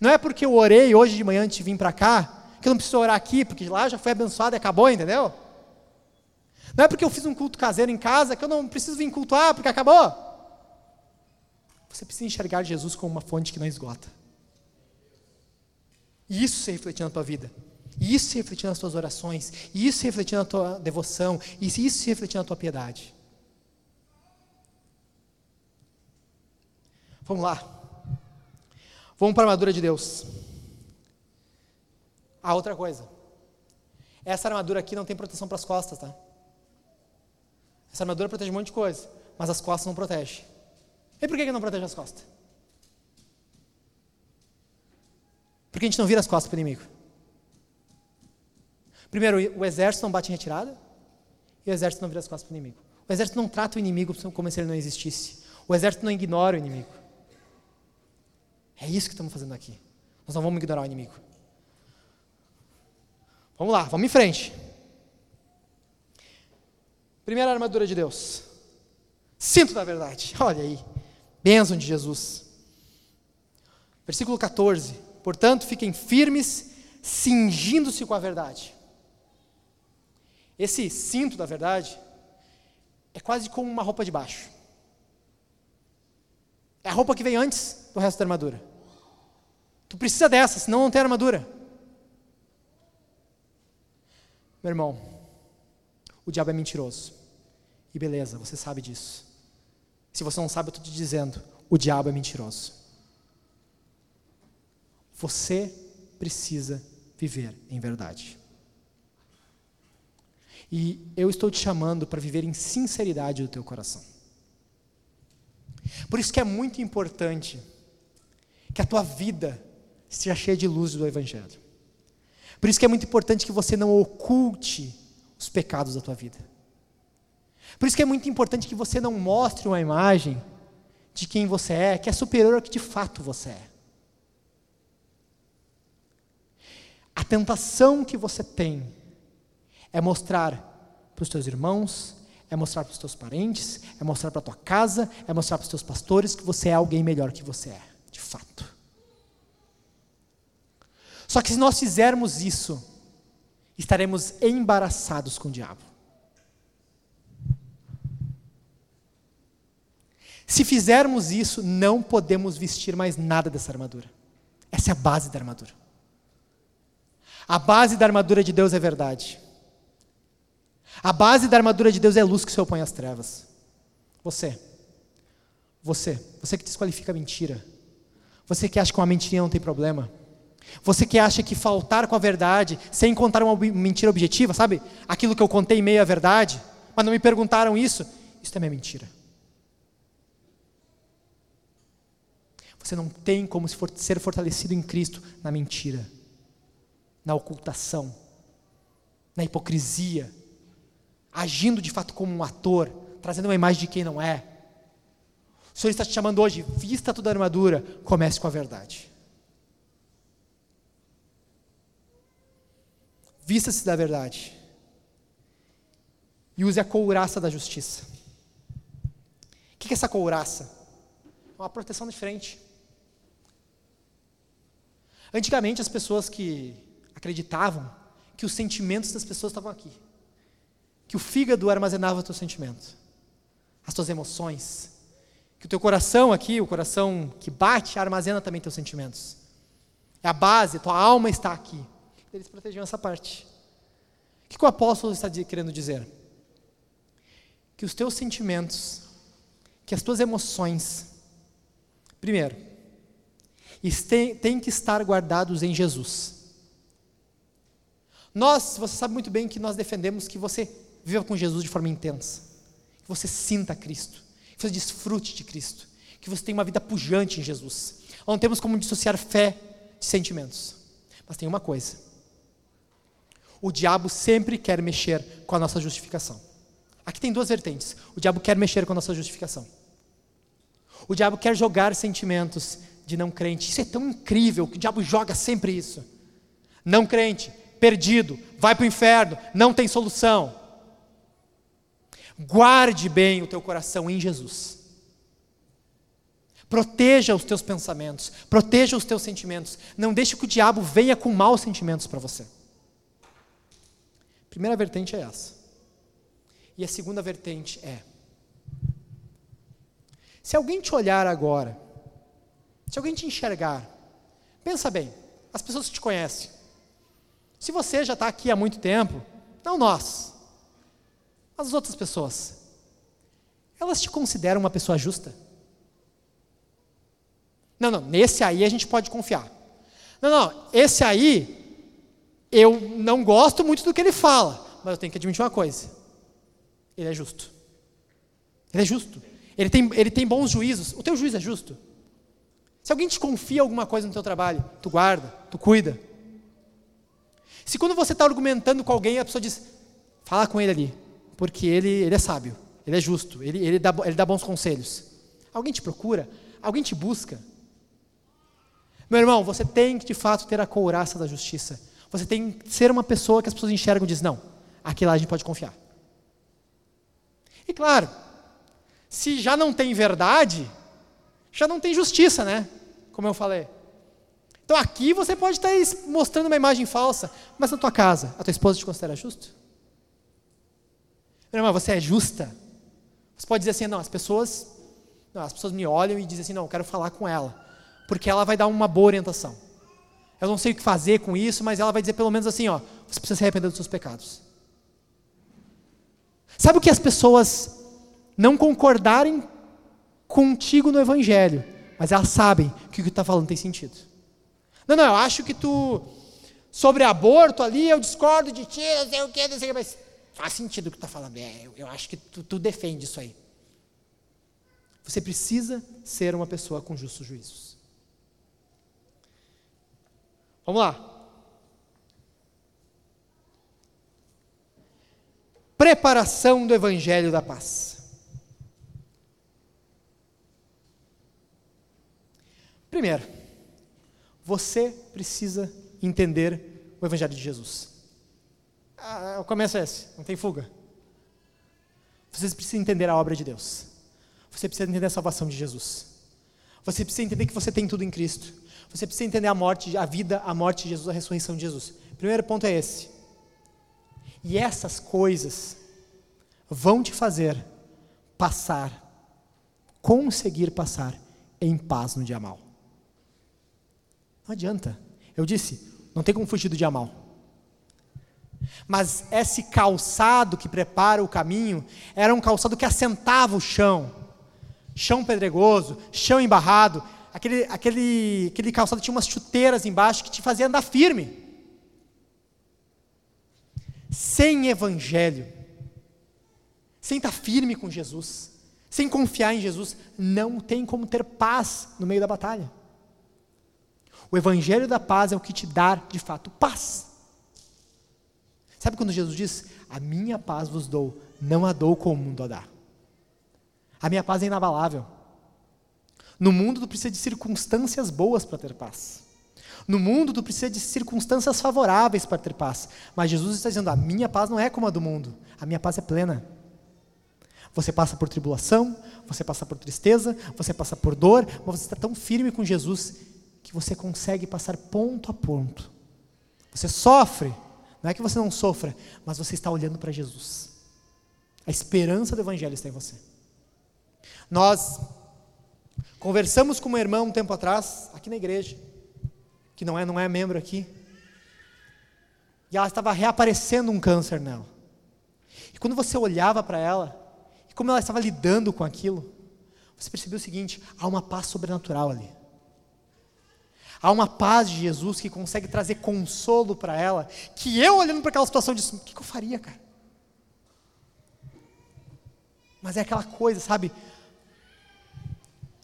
Não é porque eu orei hoje de manhã antes de vir para cá, que eu não preciso orar aqui, porque lá já foi abençoado e acabou, entendeu? Não é porque eu fiz um culto caseiro em casa que eu não preciso vir cultuar porque acabou. Você precisa enxergar Jesus como uma fonte que não esgota. E isso se refletir na tua vida. Isso se refletir nas tuas orações. Isso se refletir na tua devoção. E isso se refletir na tua piedade. Vamos lá. Vamos para a armadura de Deus. A outra coisa. Essa armadura aqui não tem proteção para as costas, tá? Essa armadura protege um monte de coisa, mas as costas não protege. E por que, que não protege as costas? Porque a gente não vira as costas para o inimigo. Primeiro, o exército não bate em retirada e o exército não vira as costas para o inimigo. O exército não trata o inimigo como se ele não existisse. O exército não ignora o inimigo. É isso que estamos fazendo aqui. Nós não vamos ignorar o inimigo. Vamos lá, vamos em frente. Primeira armadura de Deus. Cinto da verdade. [laughs] Olha aí. Bênção de Jesus. Versículo 14. Portanto, fiquem firmes, cingindo-se com a verdade. Esse cinto da verdade é quase como uma roupa de baixo. É a roupa que vem antes do resto da armadura. Tu precisa dessa, senão não tem armadura. Meu irmão, o diabo é mentiroso. E beleza, você sabe disso. Se você não sabe, eu estou te dizendo: o diabo é mentiroso. Você precisa viver em verdade. E eu estou te chamando para viver em sinceridade do teu coração. Por isso que é muito importante que a tua vida seja cheia de luz do Evangelho. Por isso que é muito importante que você não oculte os pecados da tua vida. Por isso que é muito importante que você não mostre uma imagem de quem você é, que é superior ao que de fato você é. A tentação que você tem é mostrar para os teus irmãos, é mostrar para os teus parentes, é mostrar para a tua casa, é mostrar para os teus pastores que você é alguém melhor que você é, de fato. Só que se nós fizermos isso, estaremos embaraçados com o diabo. Se fizermos isso, não podemos vestir mais nada dessa armadura. Essa é a base da armadura. A base da armadura de Deus é verdade. A base da armadura de Deus é luz que se opõe às trevas. Você. Você. Você que desqualifica a mentira. Você que acha que uma mentirinha não tem problema. Você que acha que faltar com a verdade, sem contar uma mentira objetiva, sabe? Aquilo que eu contei meio a verdade, mas não me perguntaram isso. Isso também é mentira. Você não tem como ser fortalecido em Cristo na mentira, na ocultação, na hipocrisia, agindo de fato como um ator, trazendo uma imagem de quem não é. O Senhor está te chamando hoje, vista toda a armadura, comece com a verdade. Vista-se da verdade. E use a couraça da justiça. O que é essa couraça? Uma proteção de frente. Antigamente, as pessoas que acreditavam que os sentimentos das pessoas estavam aqui, que o fígado armazenava os teus sentimentos, as tuas emoções, que o teu coração aqui, o coração que bate, armazena também teus sentimentos. É a base, tua alma está aqui. Eles protegiam essa parte. O que o apóstolo está querendo dizer? Que os teus sentimentos, que as tuas emoções, primeiro, têm que estar guardados em Jesus. Nós, você sabe muito bem que nós defendemos que você viva com Jesus de forma intensa, que você sinta Cristo, que você desfrute de Cristo, que você tenha uma vida pujante em Jesus. Não temos como dissociar fé de sentimentos. Mas tem uma coisa: o diabo sempre quer mexer com a nossa justificação. Aqui tem duas vertentes. O diabo quer mexer com a nossa justificação. O diabo quer jogar sentimentos de não crente. Isso é tão incrível que o diabo joga sempre isso. Não crente, perdido, vai para o inferno, não tem solução. Guarde bem o teu coração em Jesus. Proteja os teus pensamentos, proteja os teus sentimentos. Não deixe que o diabo venha com maus sentimentos para você. Primeira vertente é essa. E a segunda vertente é: se alguém te olhar agora, se alguém te enxergar, pensa bem, as pessoas te conhecem, se você já está aqui há muito tempo, não nós, as outras pessoas, elas te consideram uma pessoa justa? Não, não, nesse aí a gente pode confiar. Não, não, esse aí, eu não gosto muito do que ele fala, mas eu tenho que admitir uma coisa: ele é justo. Ele é justo. Ele tem, ele tem bons juízos. O teu juiz é justo. Se alguém te confia alguma coisa no teu trabalho, tu guarda, tu cuida. Se quando você está argumentando com alguém, a pessoa diz, fala com ele ali, porque ele, ele é sábio, ele é justo, ele, ele, dá, ele dá bons conselhos. Alguém te procura, alguém te busca. Meu irmão, você tem que de fato ter a couraça da justiça. Você tem que ser uma pessoa que as pessoas enxergam e dizem, não, aqui lá a gente pode confiar. E claro, se já não tem verdade, já não tem justiça, né? Como eu falei. Então aqui você pode estar mostrando uma imagem falsa, mas na tua casa, a tua esposa te considera justo? Meu irmão, você é justa? Você pode dizer assim, não, as pessoas, não, as pessoas me olham e dizem assim, não, eu quero falar com ela, porque ela vai dar uma boa orientação. Eu não sei o que fazer com isso, mas ela vai dizer pelo menos assim, ó, você precisa se arrepender dos seus pecados. Sabe o que as pessoas não concordarem contigo no Evangelho, mas elas sabem que o que tu está falando tem sentido. Não, não, eu acho que tu, sobre aborto ali, eu discordo de ti, não sei o que, não sei o que, mas faz sentido o que tu está falando. É, eu, eu, acho que tu, tu defende isso aí. Você precisa ser uma pessoa com justos juízos. Vamos lá. Preparação do Evangelho da Paz. Primeiro, você precisa entender o Evangelho de Jesus. Ah, o começo é esse, não tem fuga. Você precisa entender a obra de Deus. Você precisa entender a salvação de Jesus. Você precisa entender que você tem tudo em Cristo. Você precisa entender a morte, a vida, a morte de Jesus, a ressurreição de Jesus. Primeiro ponto é esse. E essas coisas vão te fazer passar, conseguir passar em paz no dia mal. Não adianta. Eu disse, não tem como fugir do dia mal. Mas esse calçado que prepara o caminho era um calçado que assentava o chão. Chão pedregoso, chão embarrado. Aquele, aquele, aquele calçado tinha umas chuteiras embaixo que te fazia andar firme sem evangelho, sem estar firme com Jesus, sem confiar em Jesus, não tem como ter paz no meio da batalha. O evangelho da paz é o que te dá, de fato, paz. Sabe quando Jesus diz: A minha paz vos dou, não a dou como o mundo a dá. A minha paz é inabalável. No mundo tu precisa de circunstâncias boas para ter paz. No mundo, tu precisa de circunstâncias favoráveis para ter paz. Mas Jesus está dizendo: a minha paz não é como a do mundo, a minha paz é plena. Você passa por tribulação, você passa por tristeza, você passa por dor, mas você está tão firme com Jesus que você consegue passar ponto a ponto. Você sofre, não é que você não sofra, mas você está olhando para Jesus. A esperança do Evangelho está em você. Nós conversamos com uma irmã um tempo atrás, aqui na igreja que não é, não é membro aqui. E ela estava reaparecendo um câncer nela. E quando você olhava para ela, e como ela estava lidando com aquilo, você percebeu o seguinte: há uma paz sobrenatural ali. Há uma paz de Jesus que consegue trazer consolo para ela, que eu olhando para aquela situação disse: o que, que eu faria, cara? Mas é aquela coisa, sabe?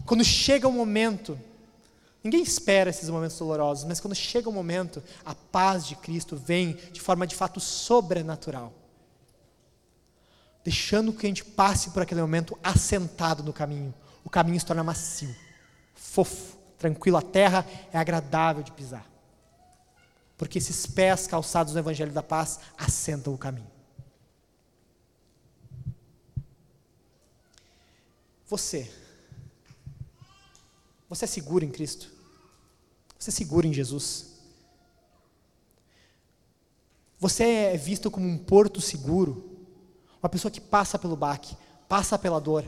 Quando chega o momento, ninguém espera esses momentos dolorosos, mas quando chega o momento, a paz de Cristo vem de forma de fato sobrenatural. Deixando que a gente passe por aquele momento assentado no caminho. O caminho se torna macio, fofo, tranquilo, a terra é agradável de pisar. Porque esses pés calçados no Evangelho da Paz assentam o caminho. Você, você é seguro em Cristo? Você é seguro em Jesus? Você é visto como um porto seguro? Uma pessoa que passa pelo baque, passa pela dor,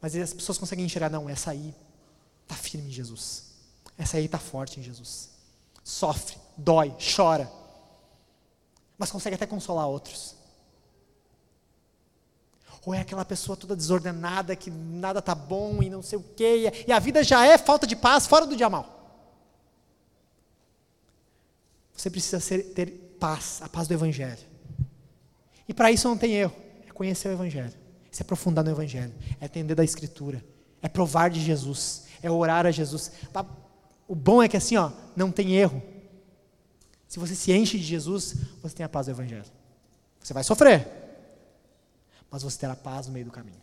mas as pessoas conseguem enxergar, não, essa aí está firme em Jesus. Essa aí está forte em Jesus. Sofre, dói, chora, mas consegue até consolar outros. Ou é aquela pessoa toda desordenada, que nada tá bom e não sei o quê, e a vida já é falta de paz fora do dia mal. Você precisa ser, ter paz, a paz do Evangelho. E para isso não tem erro, é conhecer o Evangelho, é se aprofundar no Evangelho, é atender da Escritura, é provar de Jesus, é orar a Jesus. O bom é que assim, ó, não tem erro. Se você se enche de Jesus, você tem a paz do Evangelho. Você vai sofrer, mas você terá paz no meio do caminho.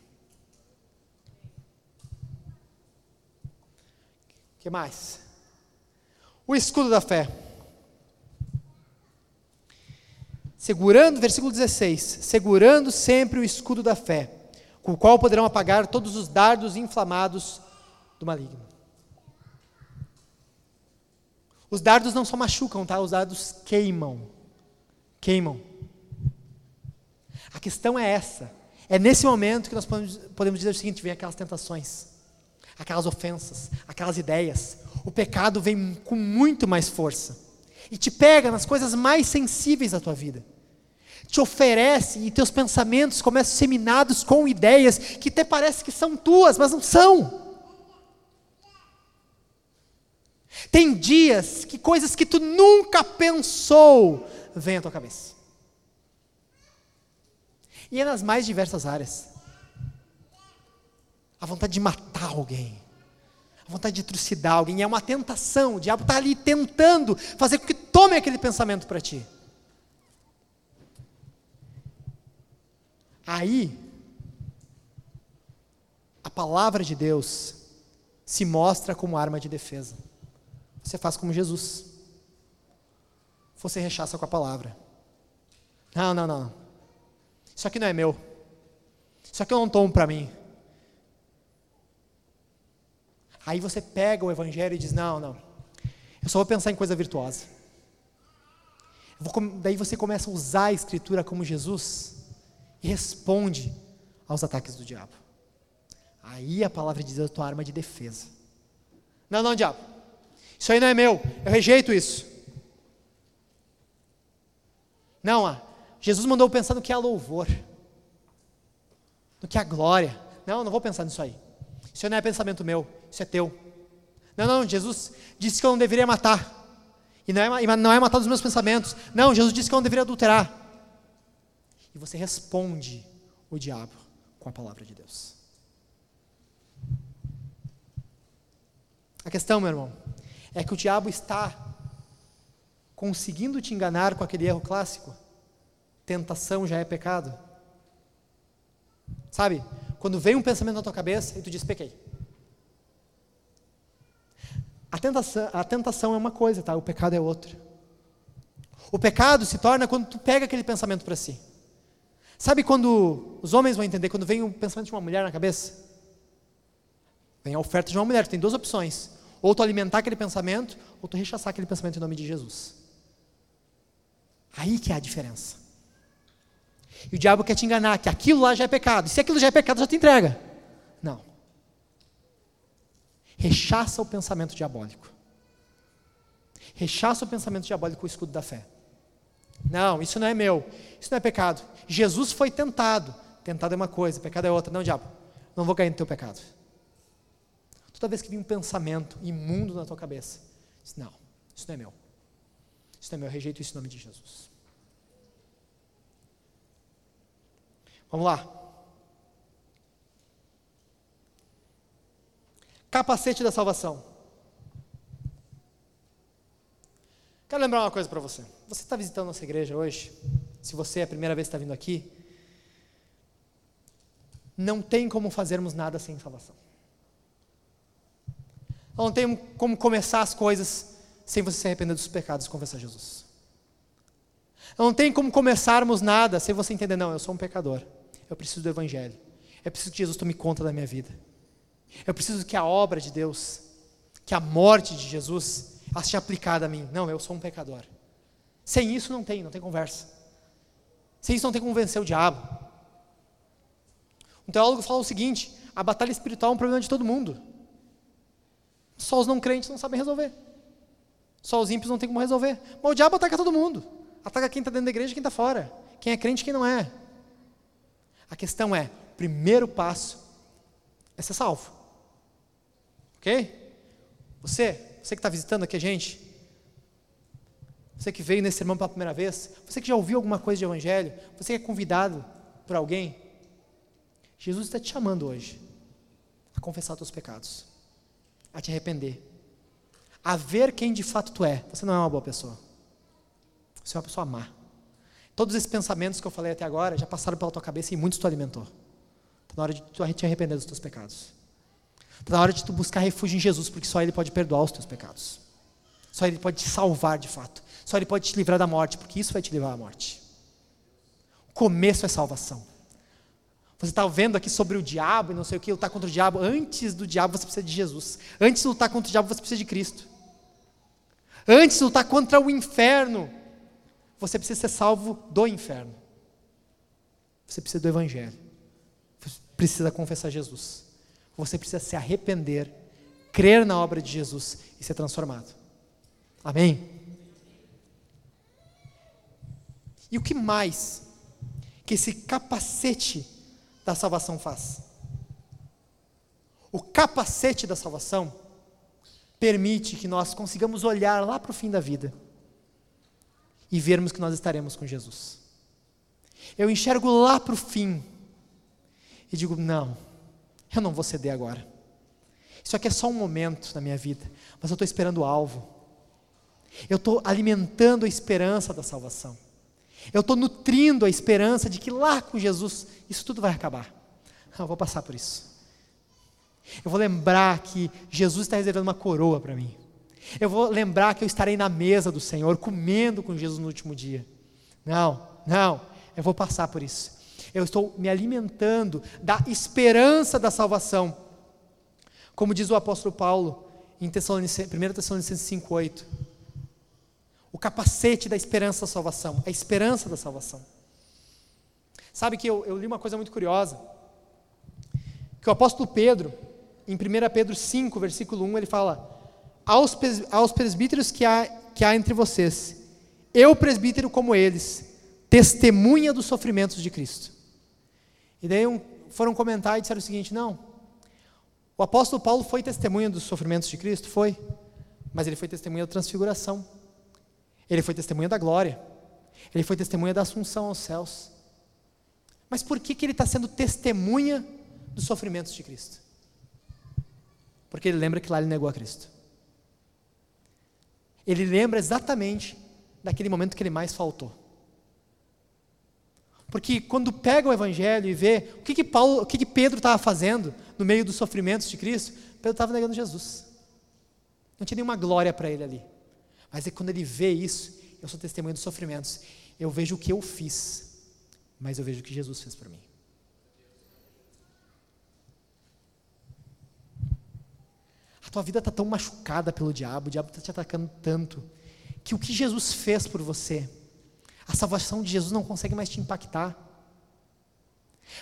O que mais? O escudo da fé. Segurando, versículo 16: segurando sempre o escudo da fé, com o qual poderão apagar todos os dardos inflamados do maligno. Os dardos não só machucam, tá? Os dardos queimam. Queimam. A questão é essa. É nesse momento que nós podemos, dizer o seguinte: vem aquelas tentações, aquelas ofensas, aquelas ideias. O pecado vem com muito mais força e te pega nas coisas mais sensíveis da tua vida. Te oferece e teus pensamentos começam seminados com ideias que até parece que são tuas, mas não são. Tem dias que coisas que tu nunca pensou vêm à tua cabeça. E é nas mais diversas áreas. A vontade de matar alguém. A vontade de trucidar alguém. É uma tentação. O diabo está ali tentando fazer com que tome aquele pensamento para ti. Aí, a palavra de Deus se mostra como arma de defesa. Você faz como Jesus. Você rechaça com a palavra. Não, não, não. Isso aqui não é meu. Isso aqui eu não tomo para mim. Aí você pega o evangelho e diz: Não, não. Eu só vou pensar em coisa virtuosa. Vou, daí você começa a usar a escritura como Jesus e responde aos ataques do diabo. Aí a palavra de Deus é a tua arma de defesa. Não, não, diabo. Isso aí não é meu. Eu rejeito isso. Não, ah, Jesus mandou pensar no que é louvor, no que é glória. Não, não vou pensar nisso aí. Isso não é pensamento meu, isso é teu. Não, não, Jesus disse que eu não deveria matar. E não é, não é matar dos meus pensamentos. Não, Jesus disse que eu não deveria adulterar. E você responde o diabo com a palavra de Deus. A questão, meu irmão, é que o diabo está conseguindo te enganar com aquele erro clássico tentação já é pecado? Sabe? Quando vem um pensamento na tua cabeça e tu diz, pequei. A tentação, a tentação é uma coisa, tá? O pecado é outra. O pecado se torna quando tu pega aquele pensamento para si. Sabe quando os homens vão entender, quando vem o um pensamento de uma mulher na cabeça? Vem a oferta de uma mulher, tem duas opções. Ou tu alimentar aquele pensamento, ou tu rechaçar aquele pensamento em nome de Jesus. Aí que é a diferença. E o diabo quer te enganar que aquilo lá já é pecado. E se aquilo já é pecado, já te entrega. Não. Rechaça o pensamento diabólico. Rechaça o pensamento diabólico com o escudo da fé. Não, isso não é meu. Isso não é pecado. Jesus foi tentado. Tentado é uma coisa, pecado é outra. Não, diabo, não vou cair no teu pecado. Toda vez que vem um pensamento imundo na tua cabeça, diz, não, Isso não é meu. Isso não é meu, eu rejeito isso em nome de Jesus. Vamos lá. Capacete da salvação. Quero lembrar uma coisa para você. Você está visitando nossa igreja hoje? Se você é a primeira vez que está vindo aqui, não tem como fazermos nada sem salvação. Não tem como começar as coisas sem você se arrepender dos pecados e confessar Jesus. Não tem como começarmos nada sem você entender, não, eu sou um pecador. Eu preciso do Evangelho. Eu preciso que Jesus tome conta da minha vida. Eu preciso que a obra de Deus, que a morte de Jesus, ela seja aplicada a mim. Não, eu sou um pecador. Sem isso não tem, não tem conversa. Sem isso não tem como vencer o diabo. Um teólogo fala o seguinte: a batalha espiritual é um problema de todo mundo. Só os não crentes não sabem resolver. Só os ímpios não têm como resolver. Mas o diabo ataca todo mundo. Ataca quem está dentro da igreja e quem está fora. Quem é crente e quem não é. A questão é: primeiro passo é ser salvo. Ok? Você, você que está visitando aqui a gente, você que veio nesse sermão pela primeira vez, você que já ouviu alguma coisa de evangelho, você que é convidado por alguém, Jesus está te chamando hoje a confessar os teus pecados a te arrepender, a ver quem de fato tu é. Você não é uma boa pessoa. Você é uma pessoa má. Todos esses pensamentos que eu falei até agora já passaram pela tua cabeça e muitos tu alimentou. Está na hora de tu te arrepender dos teus pecados. Está na hora de tu buscar refúgio em Jesus, porque só Ele pode perdoar os teus pecados. Só Ele pode te salvar de fato. Só Ele pode te livrar da morte, porque isso vai te livrar da morte. O começo é salvação. Você está vendo aqui sobre o diabo e não sei o que, lutar contra o diabo. Antes do diabo você precisa de Jesus. Antes de lutar contra o diabo você precisa de Cristo. Antes de lutar contra o inferno, você precisa ser salvo do inferno. Você precisa do Evangelho. Você precisa confessar Jesus. Você precisa se arrepender, crer na obra de Jesus e ser transformado. Amém? E o que mais que esse capacete da salvação faz. O capacete da salvação permite que nós consigamos olhar lá para o fim da vida e vermos que nós estaremos com Jesus. Eu enxergo lá para o fim e digo: não, eu não vou ceder agora. Isso aqui é só um momento na minha vida, mas eu estou esperando o alvo. Eu estou alimentando a esperança da salvação. Eu estou nutrindo a esperança de que lá com Jesus isso tudo vai acabar. Eu vou passar por isso. Eu vou lembrar que Jesus está reservando uma coroa para mim. Eu vou lembrar que eu estarei na mesa do Senhor, comendo com Jesus no último dia. Não, não, eu vou passar por isso. Eu estou me alimentando da esperança da salvação. Como diz o apóstolo Paulo em 1 Tessalonicenses 5,8 o capacete da esperança da salvação, a esperança da salvação. Sabe que eu, eu li uma coisa muito curiosa, que o apóstolo Pedro, em 1 Pedro 5, versículo 1, ele fala, aos, aos presbíteros que há, que há entre vocês, eu presbítero como eles, testemunha dos sofrimentos de Cristo. E daí um, foram comentar e disseram o seguinte, não, o apóstolo Paulo foi testemunha dos sofrimentos de Cristo? Foi, mas ele foi testemunha da transfiguração. Ele foi testemunha da glória. Ele foi testemunha da assunção aos céus. Mas por que, que ele está sendo testemunha dos sofrimentos de Cristo? Porque ele lembra que lá ele negou a Cristo. Ele lembra exatamente daquele momento que ele mais faltou. Porque quando pega o Evangelho e vê o que, que, Paulo, o que, que Pedro estava fazendo no meio dos sofrimentos de Cristo, Pedro estava negando Jesus. Não tinha nenhuma glória para ele ali. Mas é quando ele vê isso, eu sou testemunha dos sofrimentos, eu vejo o que eu fiz, mas eu vejo o que Jesus fez por mim. A tua vida está tão machucada pelo diabo, o diabo está te atacando tanto, que o que Jesus fez por você, a salvação de Jesus não consegue mais te impactar.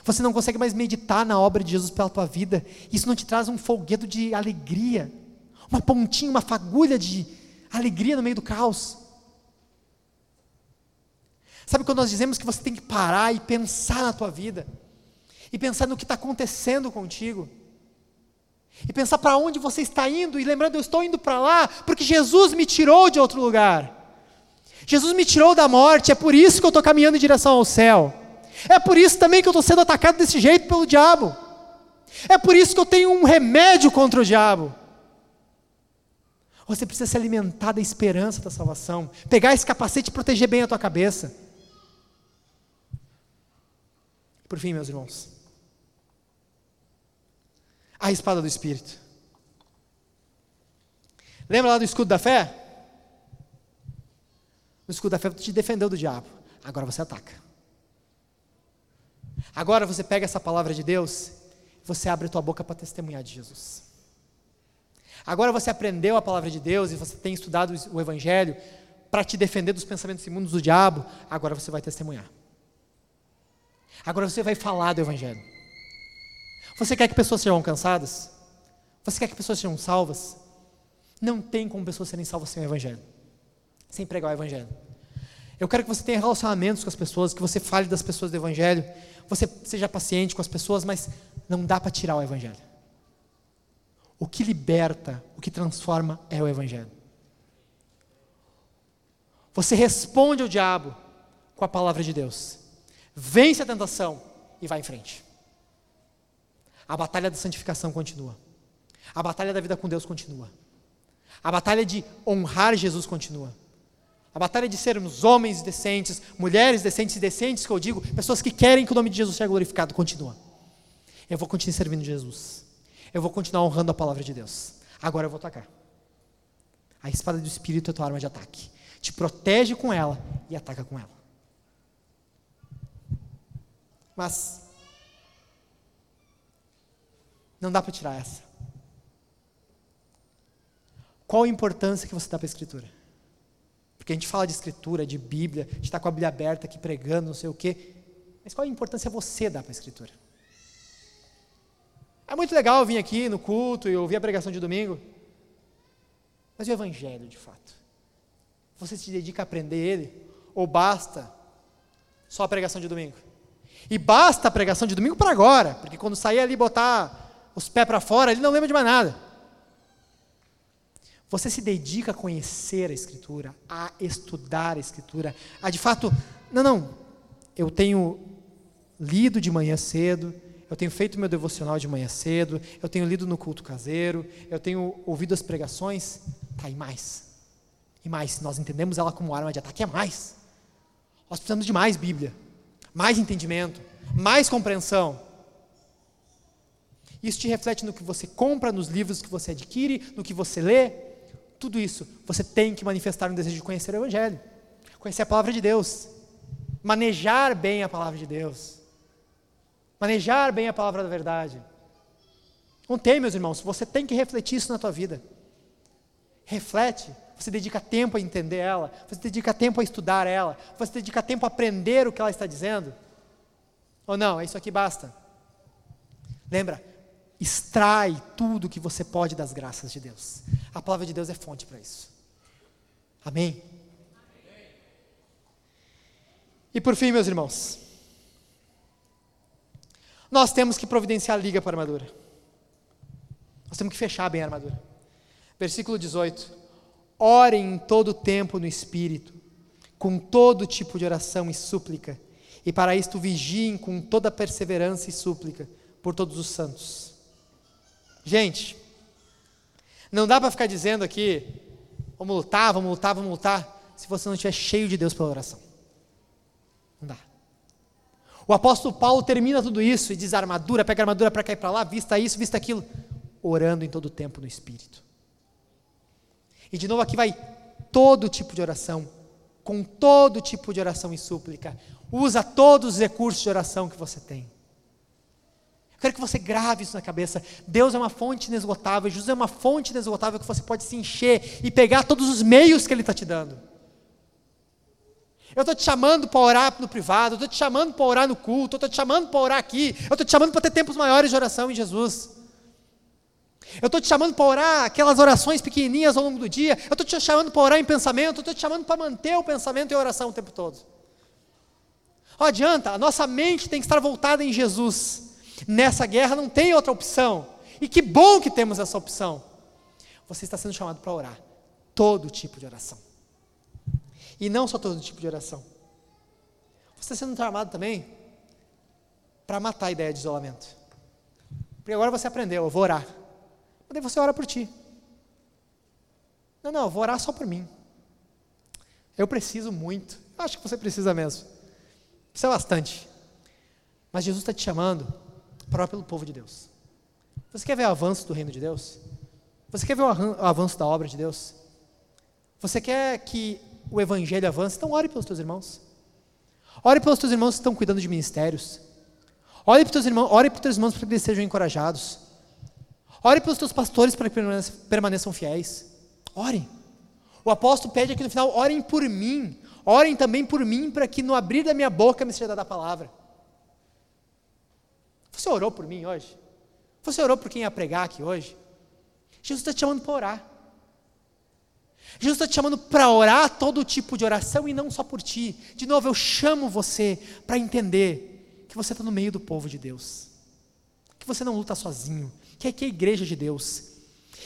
Você não consegue mais meditar na obra de Jesus pela tua vida. Isso não te traz um folguedo de alegria, uma pontinha, uma fagulha de, alegria no meio do caos. Sabe quando nós dizemos que você tem que parar e pensar na tua vida, e pensar no que está acontecendo contigo? E pensar para onde você está indo, e lembrando, eu estou indo para lá, porque Jesus me tirou de outro lugar. Jesus me tirou da morte, é por isso que eu estou caminhando em direção ao céu. É por isso também que eu estou sendo atacado desse jeito pelo diabo. É por isso que eu tenho um remédio contra o diabo. Você precisa se alimentar da esperança da salvação. Pegar esse capacete e proteger bem a tua cabeça. Por fim, meus irmãos, a espada do Espírito. Lembra lá do escudo da fé? O escudo da fé te defendeu do diabo. Agora você ataca. Agora você pega essa palavra de Deus, você abre tua boca para testemunhar de Jesus. Agora você aprendeu a palavra de Deus e você tem estudado o Evangelho para te defender dos pensamentos imundos do diabo, agora você vai testemunhar. Agora você vai falar do Evangelho. Você quer que pessoas sejam alcançadas? Você quer que pessoas sejam salvas? Não tem como pessoas serem salvas sem o Evangelho, sem pregar o Evangelho. Eu quero que você tenha relacionamentos com as pessoas, que você fale das pessoas do Evangelho, você seja paciente com as pessoas, mas não dá para tirar o Evangelho. O que liberta, o que transforma é o Evangelho. Você responde ao diabo com a palavra de Deus, vence a tentação e vai em frente. A batalha da santificação continua. A batalha da vida com Deus continua. A batalha de honrar Jesus continua. A batalha de sermos homens decentes, mulheres decentes e decentes, que eu digo, pessoas que querem que o nome de Jesus seja glorificado, continua. Eu vou continuar servindo Jesus. Eu vou continuar honrando a palavra de Deus. Agora eu vou atacar. A espada do Espírito é tua arma de ataque. Te protege com ela e ataca com ela. Mas não dá para tirar essa. Qual a importância que você dá para a Escritura? Porque a gente fala de Escritura, de Bíblia, a gente está com a Bíblia aberta aqui pregando, não sei o quê. Mas qual a importância você dá para a Escritura? É muito legal vir aqui no culto e ouvir a pregação de domingo. Mas o Evangelho, de fato? Você se dedica a aprender ele? Ou basta só a pregação de domingo? E basta a pregação de domingo para agora, porque quando sair ali botar os pés para fora, ele não lembra de mais nada. Você se dedica a conhecer a Escritura, a estudar a Escritura, a de fato, não, não, eu tenho lido de manhã cedo, eu tenho feito meu devocional de manhã cedo, eu tenho lido no culto caseiro, eu tenho ouvido as pregações, tá, e mais. E mais, nós entendemos ela como arma de ataque, é mais. Nós precisamos de mais Bíblia, mais entendimento, mais compreensão. Isso te reflete no que você compra, nos livros que você adquire, no que você lê. Tudo isso, você tem que manifestar um desejo de conhecer o Evangelho, conhecer a palavra de Deus, manejar bem a palavra de Deus. Manejar bem a palavra da verdade. Não tem, meus irmãos, você tem que refletir isso na tua vida. Reflete, você dedica tempo a entender ela, você dedica tempo a estudar ela, você dedica tempo a aprender o que ela está dizendo. Ou não, é isso aqui basta. Lembra, extrai tudo que você pode das graças de Deus. A palavra de Deus é fonte para isso. Amém? E por fim, meus irmãos, nós temos que providenciar a liga para a armadura. Nós temos que fechar bem a armadura. Versículo 18: Orem em todo tempo no Espírito, com todo tipo de oração e súplica, e para isto vigiem com toda perseverança e súplica por todos os santos. Gente, não dá para ficar dizendo aqui, vamos lutar, vamos lutar, vamos lutar, se você não estiver cheio de Deus pela oração. O apóstolo Paulo termina tudo isso e diz: armadura, pega armadura para cá e para lá, vista isso, vista aquilo, orando em todo o tempo no Espírito. E de novo aqui vai todo tipo de oração, com todo tipo de oração e súplica. Usa todos os recursos de oração que você tem. Eu quero que você grave isso na cabeça. Deus é uma fonte inesgotável, Jesus é uma fonte inesgotável que você pode se encher e pegar todos os meios que Ele está te dando. Eu estou te chamando para orar no privado, estou te chamando para orar no culto, estou te chamando para orar aqui, eu estou te chamando para ter tempos maiores de oração em Jesus. Eu estou te chamando para orar aquelas orações pequenininhas ao longo do dia, eu estou te chamando para orar em pensamento, eu estou te chamando para manter o pensamento e a oração o tempo todo. Não adianta, a nossa mente tem que estar voltada em Jesus. Nessa guerra não tem outra opção. E que bom que temos essa opção. Você está sendo chamado para orar. Todo tipo de oração. E não só todo tipo de oração. Você está sendo chamado também para matar a ideia de isolamento. Porque agora você aprendeu, eu vou orar. Mas daí você ora por ti. Não, não, eu vou orar só por mim. Eu preciso muito. Eu acho que você precisa mesmo. Precisa bastante. Mas Jesus está te chamando para orar pelo povo de Deus. Você quer ver o avanço do reino de Deus? Você quer ver o avanço da obra de Deus? Você quer que o evangelho avance? Então ore pelos teus irmãos. Ore pelos teus irmãos que estão cuidando de ministérios. Ore pelos teus irmãos, ore pelos teus irmãos para que eles sejam encorajados. Ore pelos teus pastores para que permaneçam fiéis. Ore. O apóstolo pede aqui no final: orem por mim. Orem também por mim, para que no abrir da minha boca me seja dada a palavra. Você orou por mim hoje? Você orou por quem ia pregar aqui hoje? Jesus está te chamando para orar. Jesus está te chamando para orar todo tipo de oração e não só por ti. De novo, eu chamo você para entender que você está no meio do povo de Deus, que você não luta sozinho, que aqui é a igreja de Deus,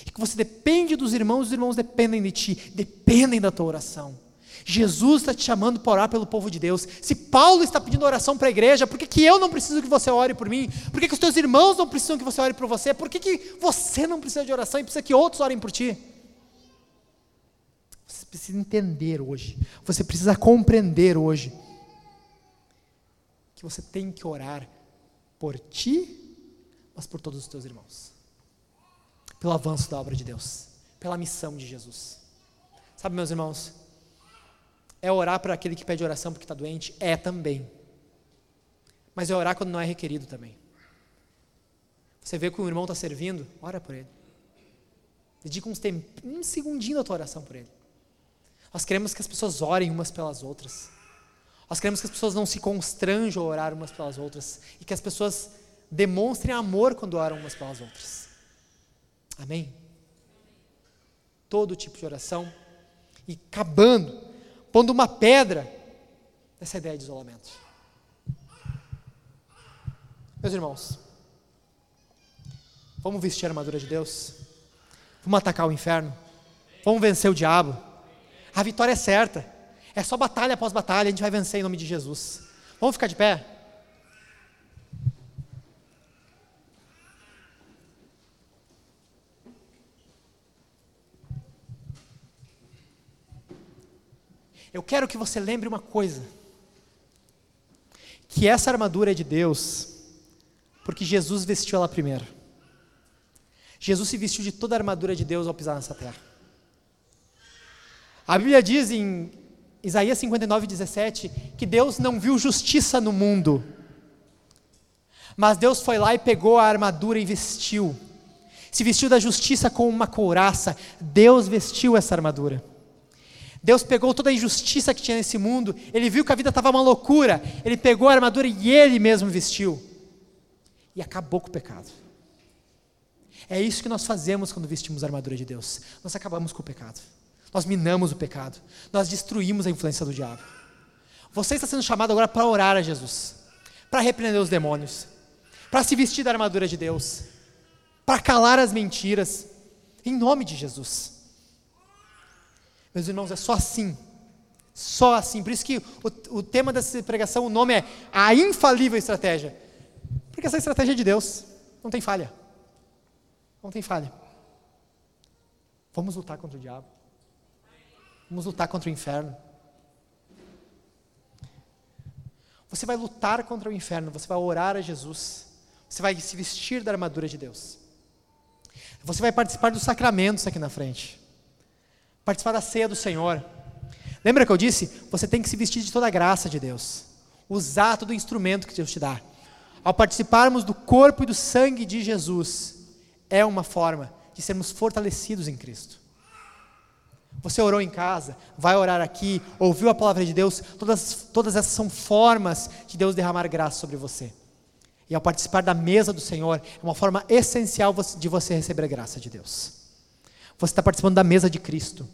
e que você depende dos irmãos, os irmãos dependem de ti, dependem da tua oração. Jesus está te chamando para orar pelo povo de Deus. Se Paulo está pedindo oração para a igreja, por que, que eu não preciso que você ore por mim? Por que, que os teus irmãos não precisam que você ore por você? Por que, que você não precisa de oração e precisa que outros orem por ti? Precisa entender hoje, você precisa compreender hoje que você tem que orar por ti, mas por todos os teus irmãos pelo avanço da obra de Deus, pela missão de Jesus. Sabe, meus irmãos, é orar para aquele que pede oração porque está doente? É também. Mas é orar quando não é requerido também. Você vê que um irmão está servindo, ora por ele. Dedica uns um segundinho da tua oração por ele. Nós queremos que as pessoas orem umas pelas outras. Nós queremos que as pessoas não se constranjam a orar umas pelas outras. E que as pessoas demonstrem amor quando oram umas pelas outras. Amém? Todo tipo de oração. E acabando, pondo uma pedra nessa ideia de isolamento. Meus irmãos, vamos vestir a armadura de Deus? Vamos atacar o inferno? Vamos vencer o diabo? A vitória é certa. É só batalha após batalha, a gente vai vencer em nome de Jesus. Vamos ficar de pé? Eu quero que você lembre uma coisa: que essa armadura é de Deus, porque Jesus vestiu ela primeiro. Jesus se vestiu de toda a armadura de Deus ao pisar nessa terra. A Bíblia diz em Isaías 59, 17, que Deus não viu justiça no mundo, mas Deus foi lá e pegou a armadura e vestiu. Se vestiu da justiça com uma couraça, Deus vestiu essa armadura. Deus pegou toda a injustiça que tinha nesse mundo, ele viu que a vida estava uma loucura, ele pegou a armadura e ele mesmo vestiu. E acabou com o pecado. É isso que nós fazemos quando vestimos a armadura de Deus. Nós acabamos com o pecado. Nós minamos o pecado. Nós destruímos a influência do diabo. Você está sendo chamado agora para orar a Jesus, para repreender os demônios, para se vestir da armadura de Deus, para calar as mentiras, em nome de Jesus. Meus irmãos, é só assim. Só assim. Por isso que o, o tema dessa pregação, o nome é A Infalível Estratégia. Porque essa estratégia é de Deus. Não tem falha. Não tem falha. Vamos lutar contra o diabo. Vamos lutar contra o inferno. Você vai lutar contra o inferno, você vai orar a Jesus, você vai se vestir da armadura de Deus. Você vai participar dos sacramentos aqui na frente participar da ceia do Senhor. Lembra que eu disse? Você tem que se vestir de toda a graça de Deus, usar todo o instrumento que Deus te dá. Ao participarmos do corpo e do sangue de Jesus, é uma forma de sermos fortalecidos em Cristo. Você orou em casa, vai orar aqui, ouviu a palavra de Deus, todas, todas essas são formas de Deus derramar graça sobre você. E ao participar da mesa do Senhor, é uma forma essencial de você receber a graça de Deus. Você está participando da mesa de Cristo.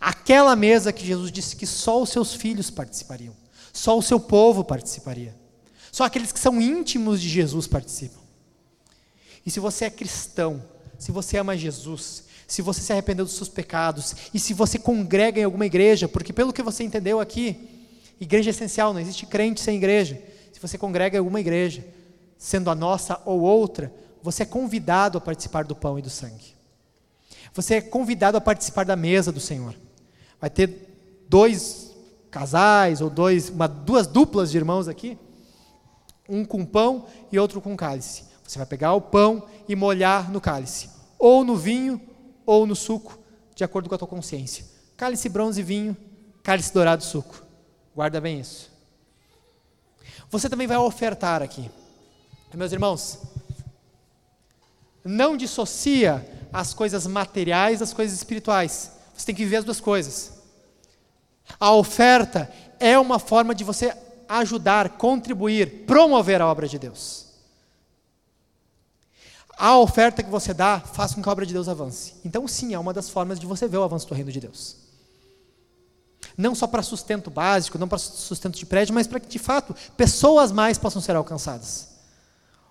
Aquela mesa que Jesus disse que só os seus filhos participariam, só o seu povo participaria. Só aqueles que são íntimos de Jesus participam. E se você é cristão, se você ama Jesus, se você se arrependeu dos seus pecados, e se você congrega em alguma igreja, porque pelo que você entendeu aqui, igreja é essencial, não existe crente sem igreja. Se você congrega em alguma igreja, sendo a nossa ou outra, você é convidado a participar do pão e do sangue. Você é convidado a participar da mesa do Senhor. Vai ter dois casais ou dois, uma, duas duplas de irmãos aqui, um com pão e outro com cálice. Você vai pegar o pão e molhar no cálice, ou no vinho, ou no suco, de acordo com a tua consciência. Cálice bronze vinho, cálice dourado suco. Guarda bem isso. Você também vai ofertar aqui. Meus irmãos, não dissocia as coisas materiais das coisas espirituais. Você tem que viver as duas coisas. A oferta é uma forma de você ajudar, contribuir, promover a obra de Deus. A oferta que você dá faz com que a obra de Deus avance. Então, sim, é uma das formas de você ver o avanço do reino de Deus. Não só para sustento básico, não para sustento de prédio, mas para que, de fato, pessoas mais possam ser alcançadas.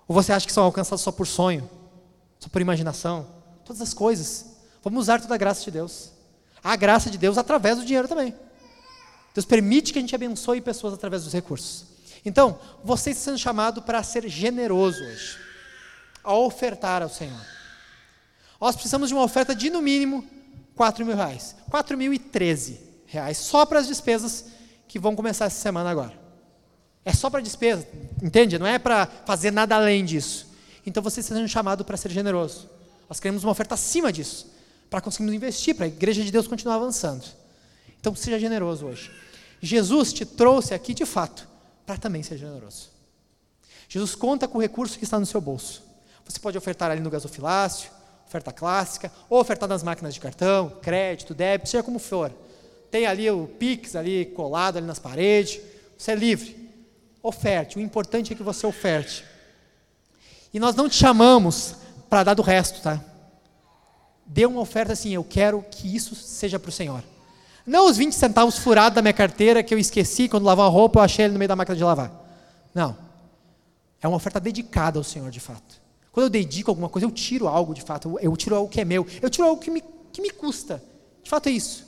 Ou você acha que são alcançadas só por sonho, só por imaginação? Todas as coisas. Vamos usar toda a graça de Deus. A graça de Deus através do dinheiro também. Deus permite que a gente abençoe pessoas através dos recursos. Então, você está sendo chamado para ser generoso hoje, a ofertar ao Senhor. Nós precisamos de uma oferta de, no mínimo, 4 mil reais. 4 mil e 13 reais, só para as despesas que vão começar essa semana agora. É só para despesa, entende? Não é para fazer nada além disso. Então você está sendo chamado para ser generoso. Nós queremos uma oferta acima disso, para conseguirmos investir, para a igreja de Deus continuar avançando. Então seja generoso hoje. Jesus te trouxe aqui de fato para também ser generoso. Jesus conta com o recurso que está no seu bolso. Você pode ofertar ali no gasofilácio, oferta clássica, ou ofertar nas máquinas de cartão, crédito, débito, seja como for. Tem ali o Pix ali colado ali nas paredes. Você é livre. Oferte. O importante é que você oferte. E nós não te chamamos para dar do resto, tá? Dê uma oferta assim, eu quero que isso seja para o Senhor. Não os 20 centavos furados da minha carteira que eu esqueci quando lavar a roupa, eu achei ele no meio da máquina de lavar. Não. É uma oferta dedicada ao Senhor, de fato. Quando eu dedico alguma coisa, eu tiro algo de fato, eu tiro algo que é meu, eu tiro algo que me, que me custa. De fato é isso.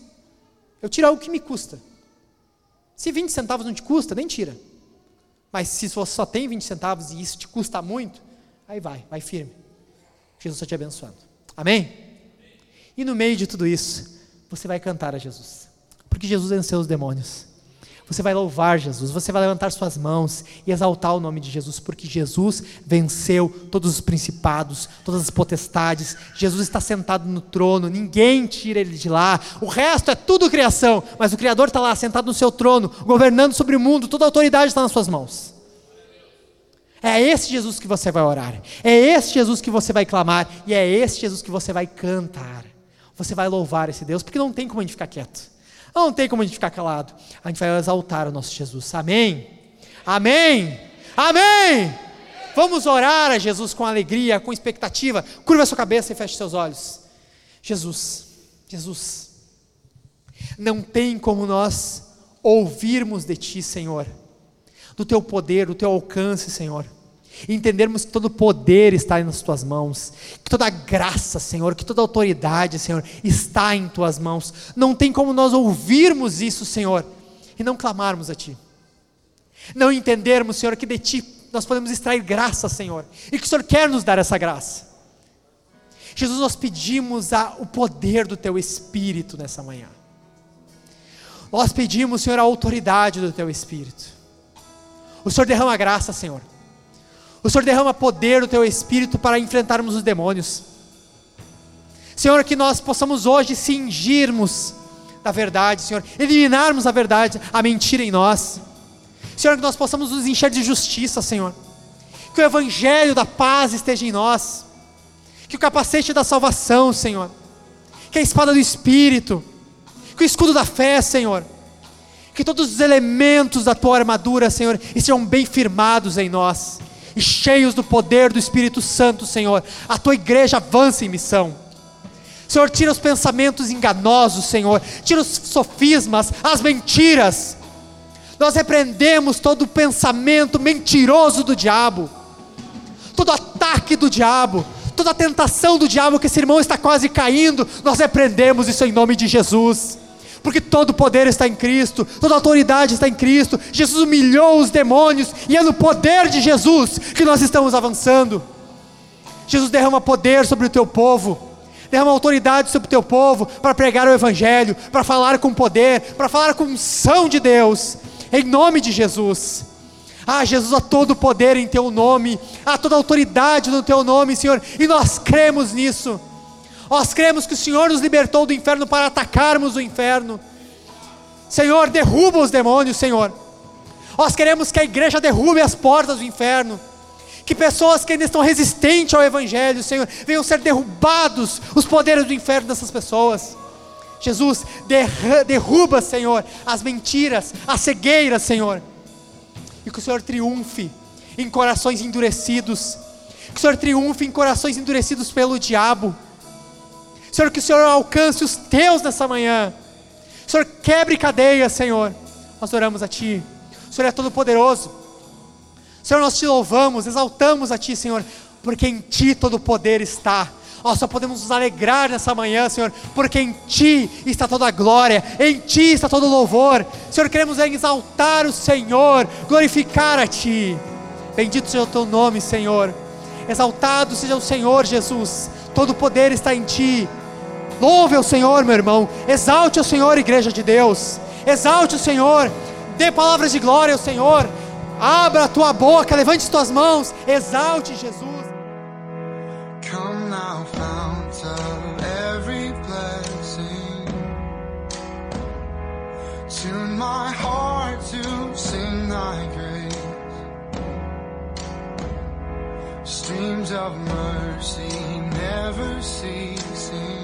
Eu tiro algo que me custa. Se 20 centavos não te custa, nem tira. Mas se você só tem 20 centavos e isso te custa muito, aí vai, vai firme. Jesus está te abençoando. Amém? E no meio de tudo isso, você vai cantar a Jesus. Porque Jesus venceu os demônios. Você vai louvar Jesus, você vai levantar suas mãos e exaltar o nome de Jesus, porque Jesus venceu todos os principados, todas as potestades. Jesus está sentado no trono, ninguém tira ele de lá. O resto é tudo criação, mas o Criador está lá, sentado no seu trono, governando sobre o mundo, toda a autoridade está nas suas mãos. É esse Jesus que você vai orar, é esse Jesus que você vai clamar, e é esse Jesus que você vai cantar. Você vai louvar esse Deus, porque não tem como a gente ficar quieto. Não tem como a gente ficar calado. A gente vai exaltar o nosso Jesus. Amém? Amém? Amém? Vamos orar a Jesus com alegria, com expectativa. Curva sua cabeça e feche seus olhos. Jesus, Jesus, não tem como nós ouvirmos de Ti, Senhor, do Teu poder, do Teu alcance, Senhor entendermos que todo poder está nas tuas mãos, que toda graça, Senhor, que toda autoridade, Senhor, está em tuas mãos. Não tem como nós ouvirmos isso, Senhor, e não clamarmos a Ti. Não entendermos, Senhor, que de Ti nós podemos extrair graça, Senhor, e que o Senhor quer nos dar essa graça. Jesus, nós pedimos a, o poder do Teu Espírito nessa manhã. Nós pedimos, Senhor, a autoridade do Teu Espírito. O Senhor derrama graça, Senhor. O Senhor derrama poder do teu espírito para enfrentarmos os demônios. Senhor, que nós possamos hoje cingirmos da verdade, Senhor, eliminarmos a verdade, a mentira em nós. Senhor, que nós possamos nos encher de justiça, Senhor. Que o evangelho da paz esteja em nós. Que o capacete da salvação, Senhor. Que a espada do espírito. Que o escudo da fé, Senhor. Que todos os elementos da tua armadura, Senhor, estejam bem firmados em nós e cheios do poder do Espírito Santo, Senhor, a tua igreja avança em missão. Senhor, tira os pensamentos enganosos, Senhor, tira os sofismas, as mentiras. Nós repreendemos todo o pensamento mentiroso do diabo, todo ataque do diabo, toda tentação do diabo que esse irmão está quase caindo, nós repreendemos isso em nome de Jesus. Porque todo poder está em Cristo, toda autoridade está em Cristo. Jesus humilhou os demônios e é no poder de Jesus que nós estamos avançando. Jesus derrama poder sobre o teu povo, derrama autoridade sobre o teu povo para pregar o Evangelho, para falar com poder, para falar com unção de Deus, em nome de Jesus. Ah, Jesus, há todo poder em Teu nome, há toda autoridade no Teu nome, Senhor, e nós cremos nisso. Nós cremos que o Senhor nos libertou do inferno para atacarmos o inferno. Senhor, derruba os demônios, Senhor. Nós queremos que a igreja derrube as portas do inferno. Que pessoas que ainda estão resistentes ao Evangelho, Senhor, venham ser derrubados os poderes do inferno dessas pessoas. Jesus, derruba, Senhor, as mentiras, as cegueiras, Senhor e que o Senhor triunfe em corações endurecidos, que o Senhor triunfe em corações endurecidos pelo diabo. Senhor, que o Senhor alcance os teus nessa manhã. Senhor, quebre cadeias, Senhor. Nós oramos a Ti. O Senhor é todo-poderoso. Senhor, nós te louvamos, exaltamos a Ti, Senhor, porque em Ti todo o poder está. Nós só podemos nos alegrar nessa manhã, Senhor, porque em Ti está toda a glória, em Ti está todo o louvor. Senhor, queremos exaltar o Senhor, glorificar a Ti. Bendito seja o Teu nome, Senhor. Exaltado seja o Senhor, Jesus. Todo o poder está em Ti. Louve o Senhor, meu irmão. Exalte o Senhor, igreja de Deus. Exalte o Senhor. Dê palavras de glória ao Senhor. Abra a tua boca, levante as tuas mãos. Exalte Jesus. Come now, fount of every blessing. Tune my heart to sing thy grace. Streams of mercy never ceasing.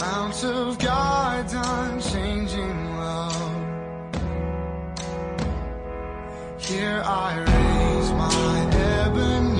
Mount of God's unchanging love. Here I raise my Ebenezer.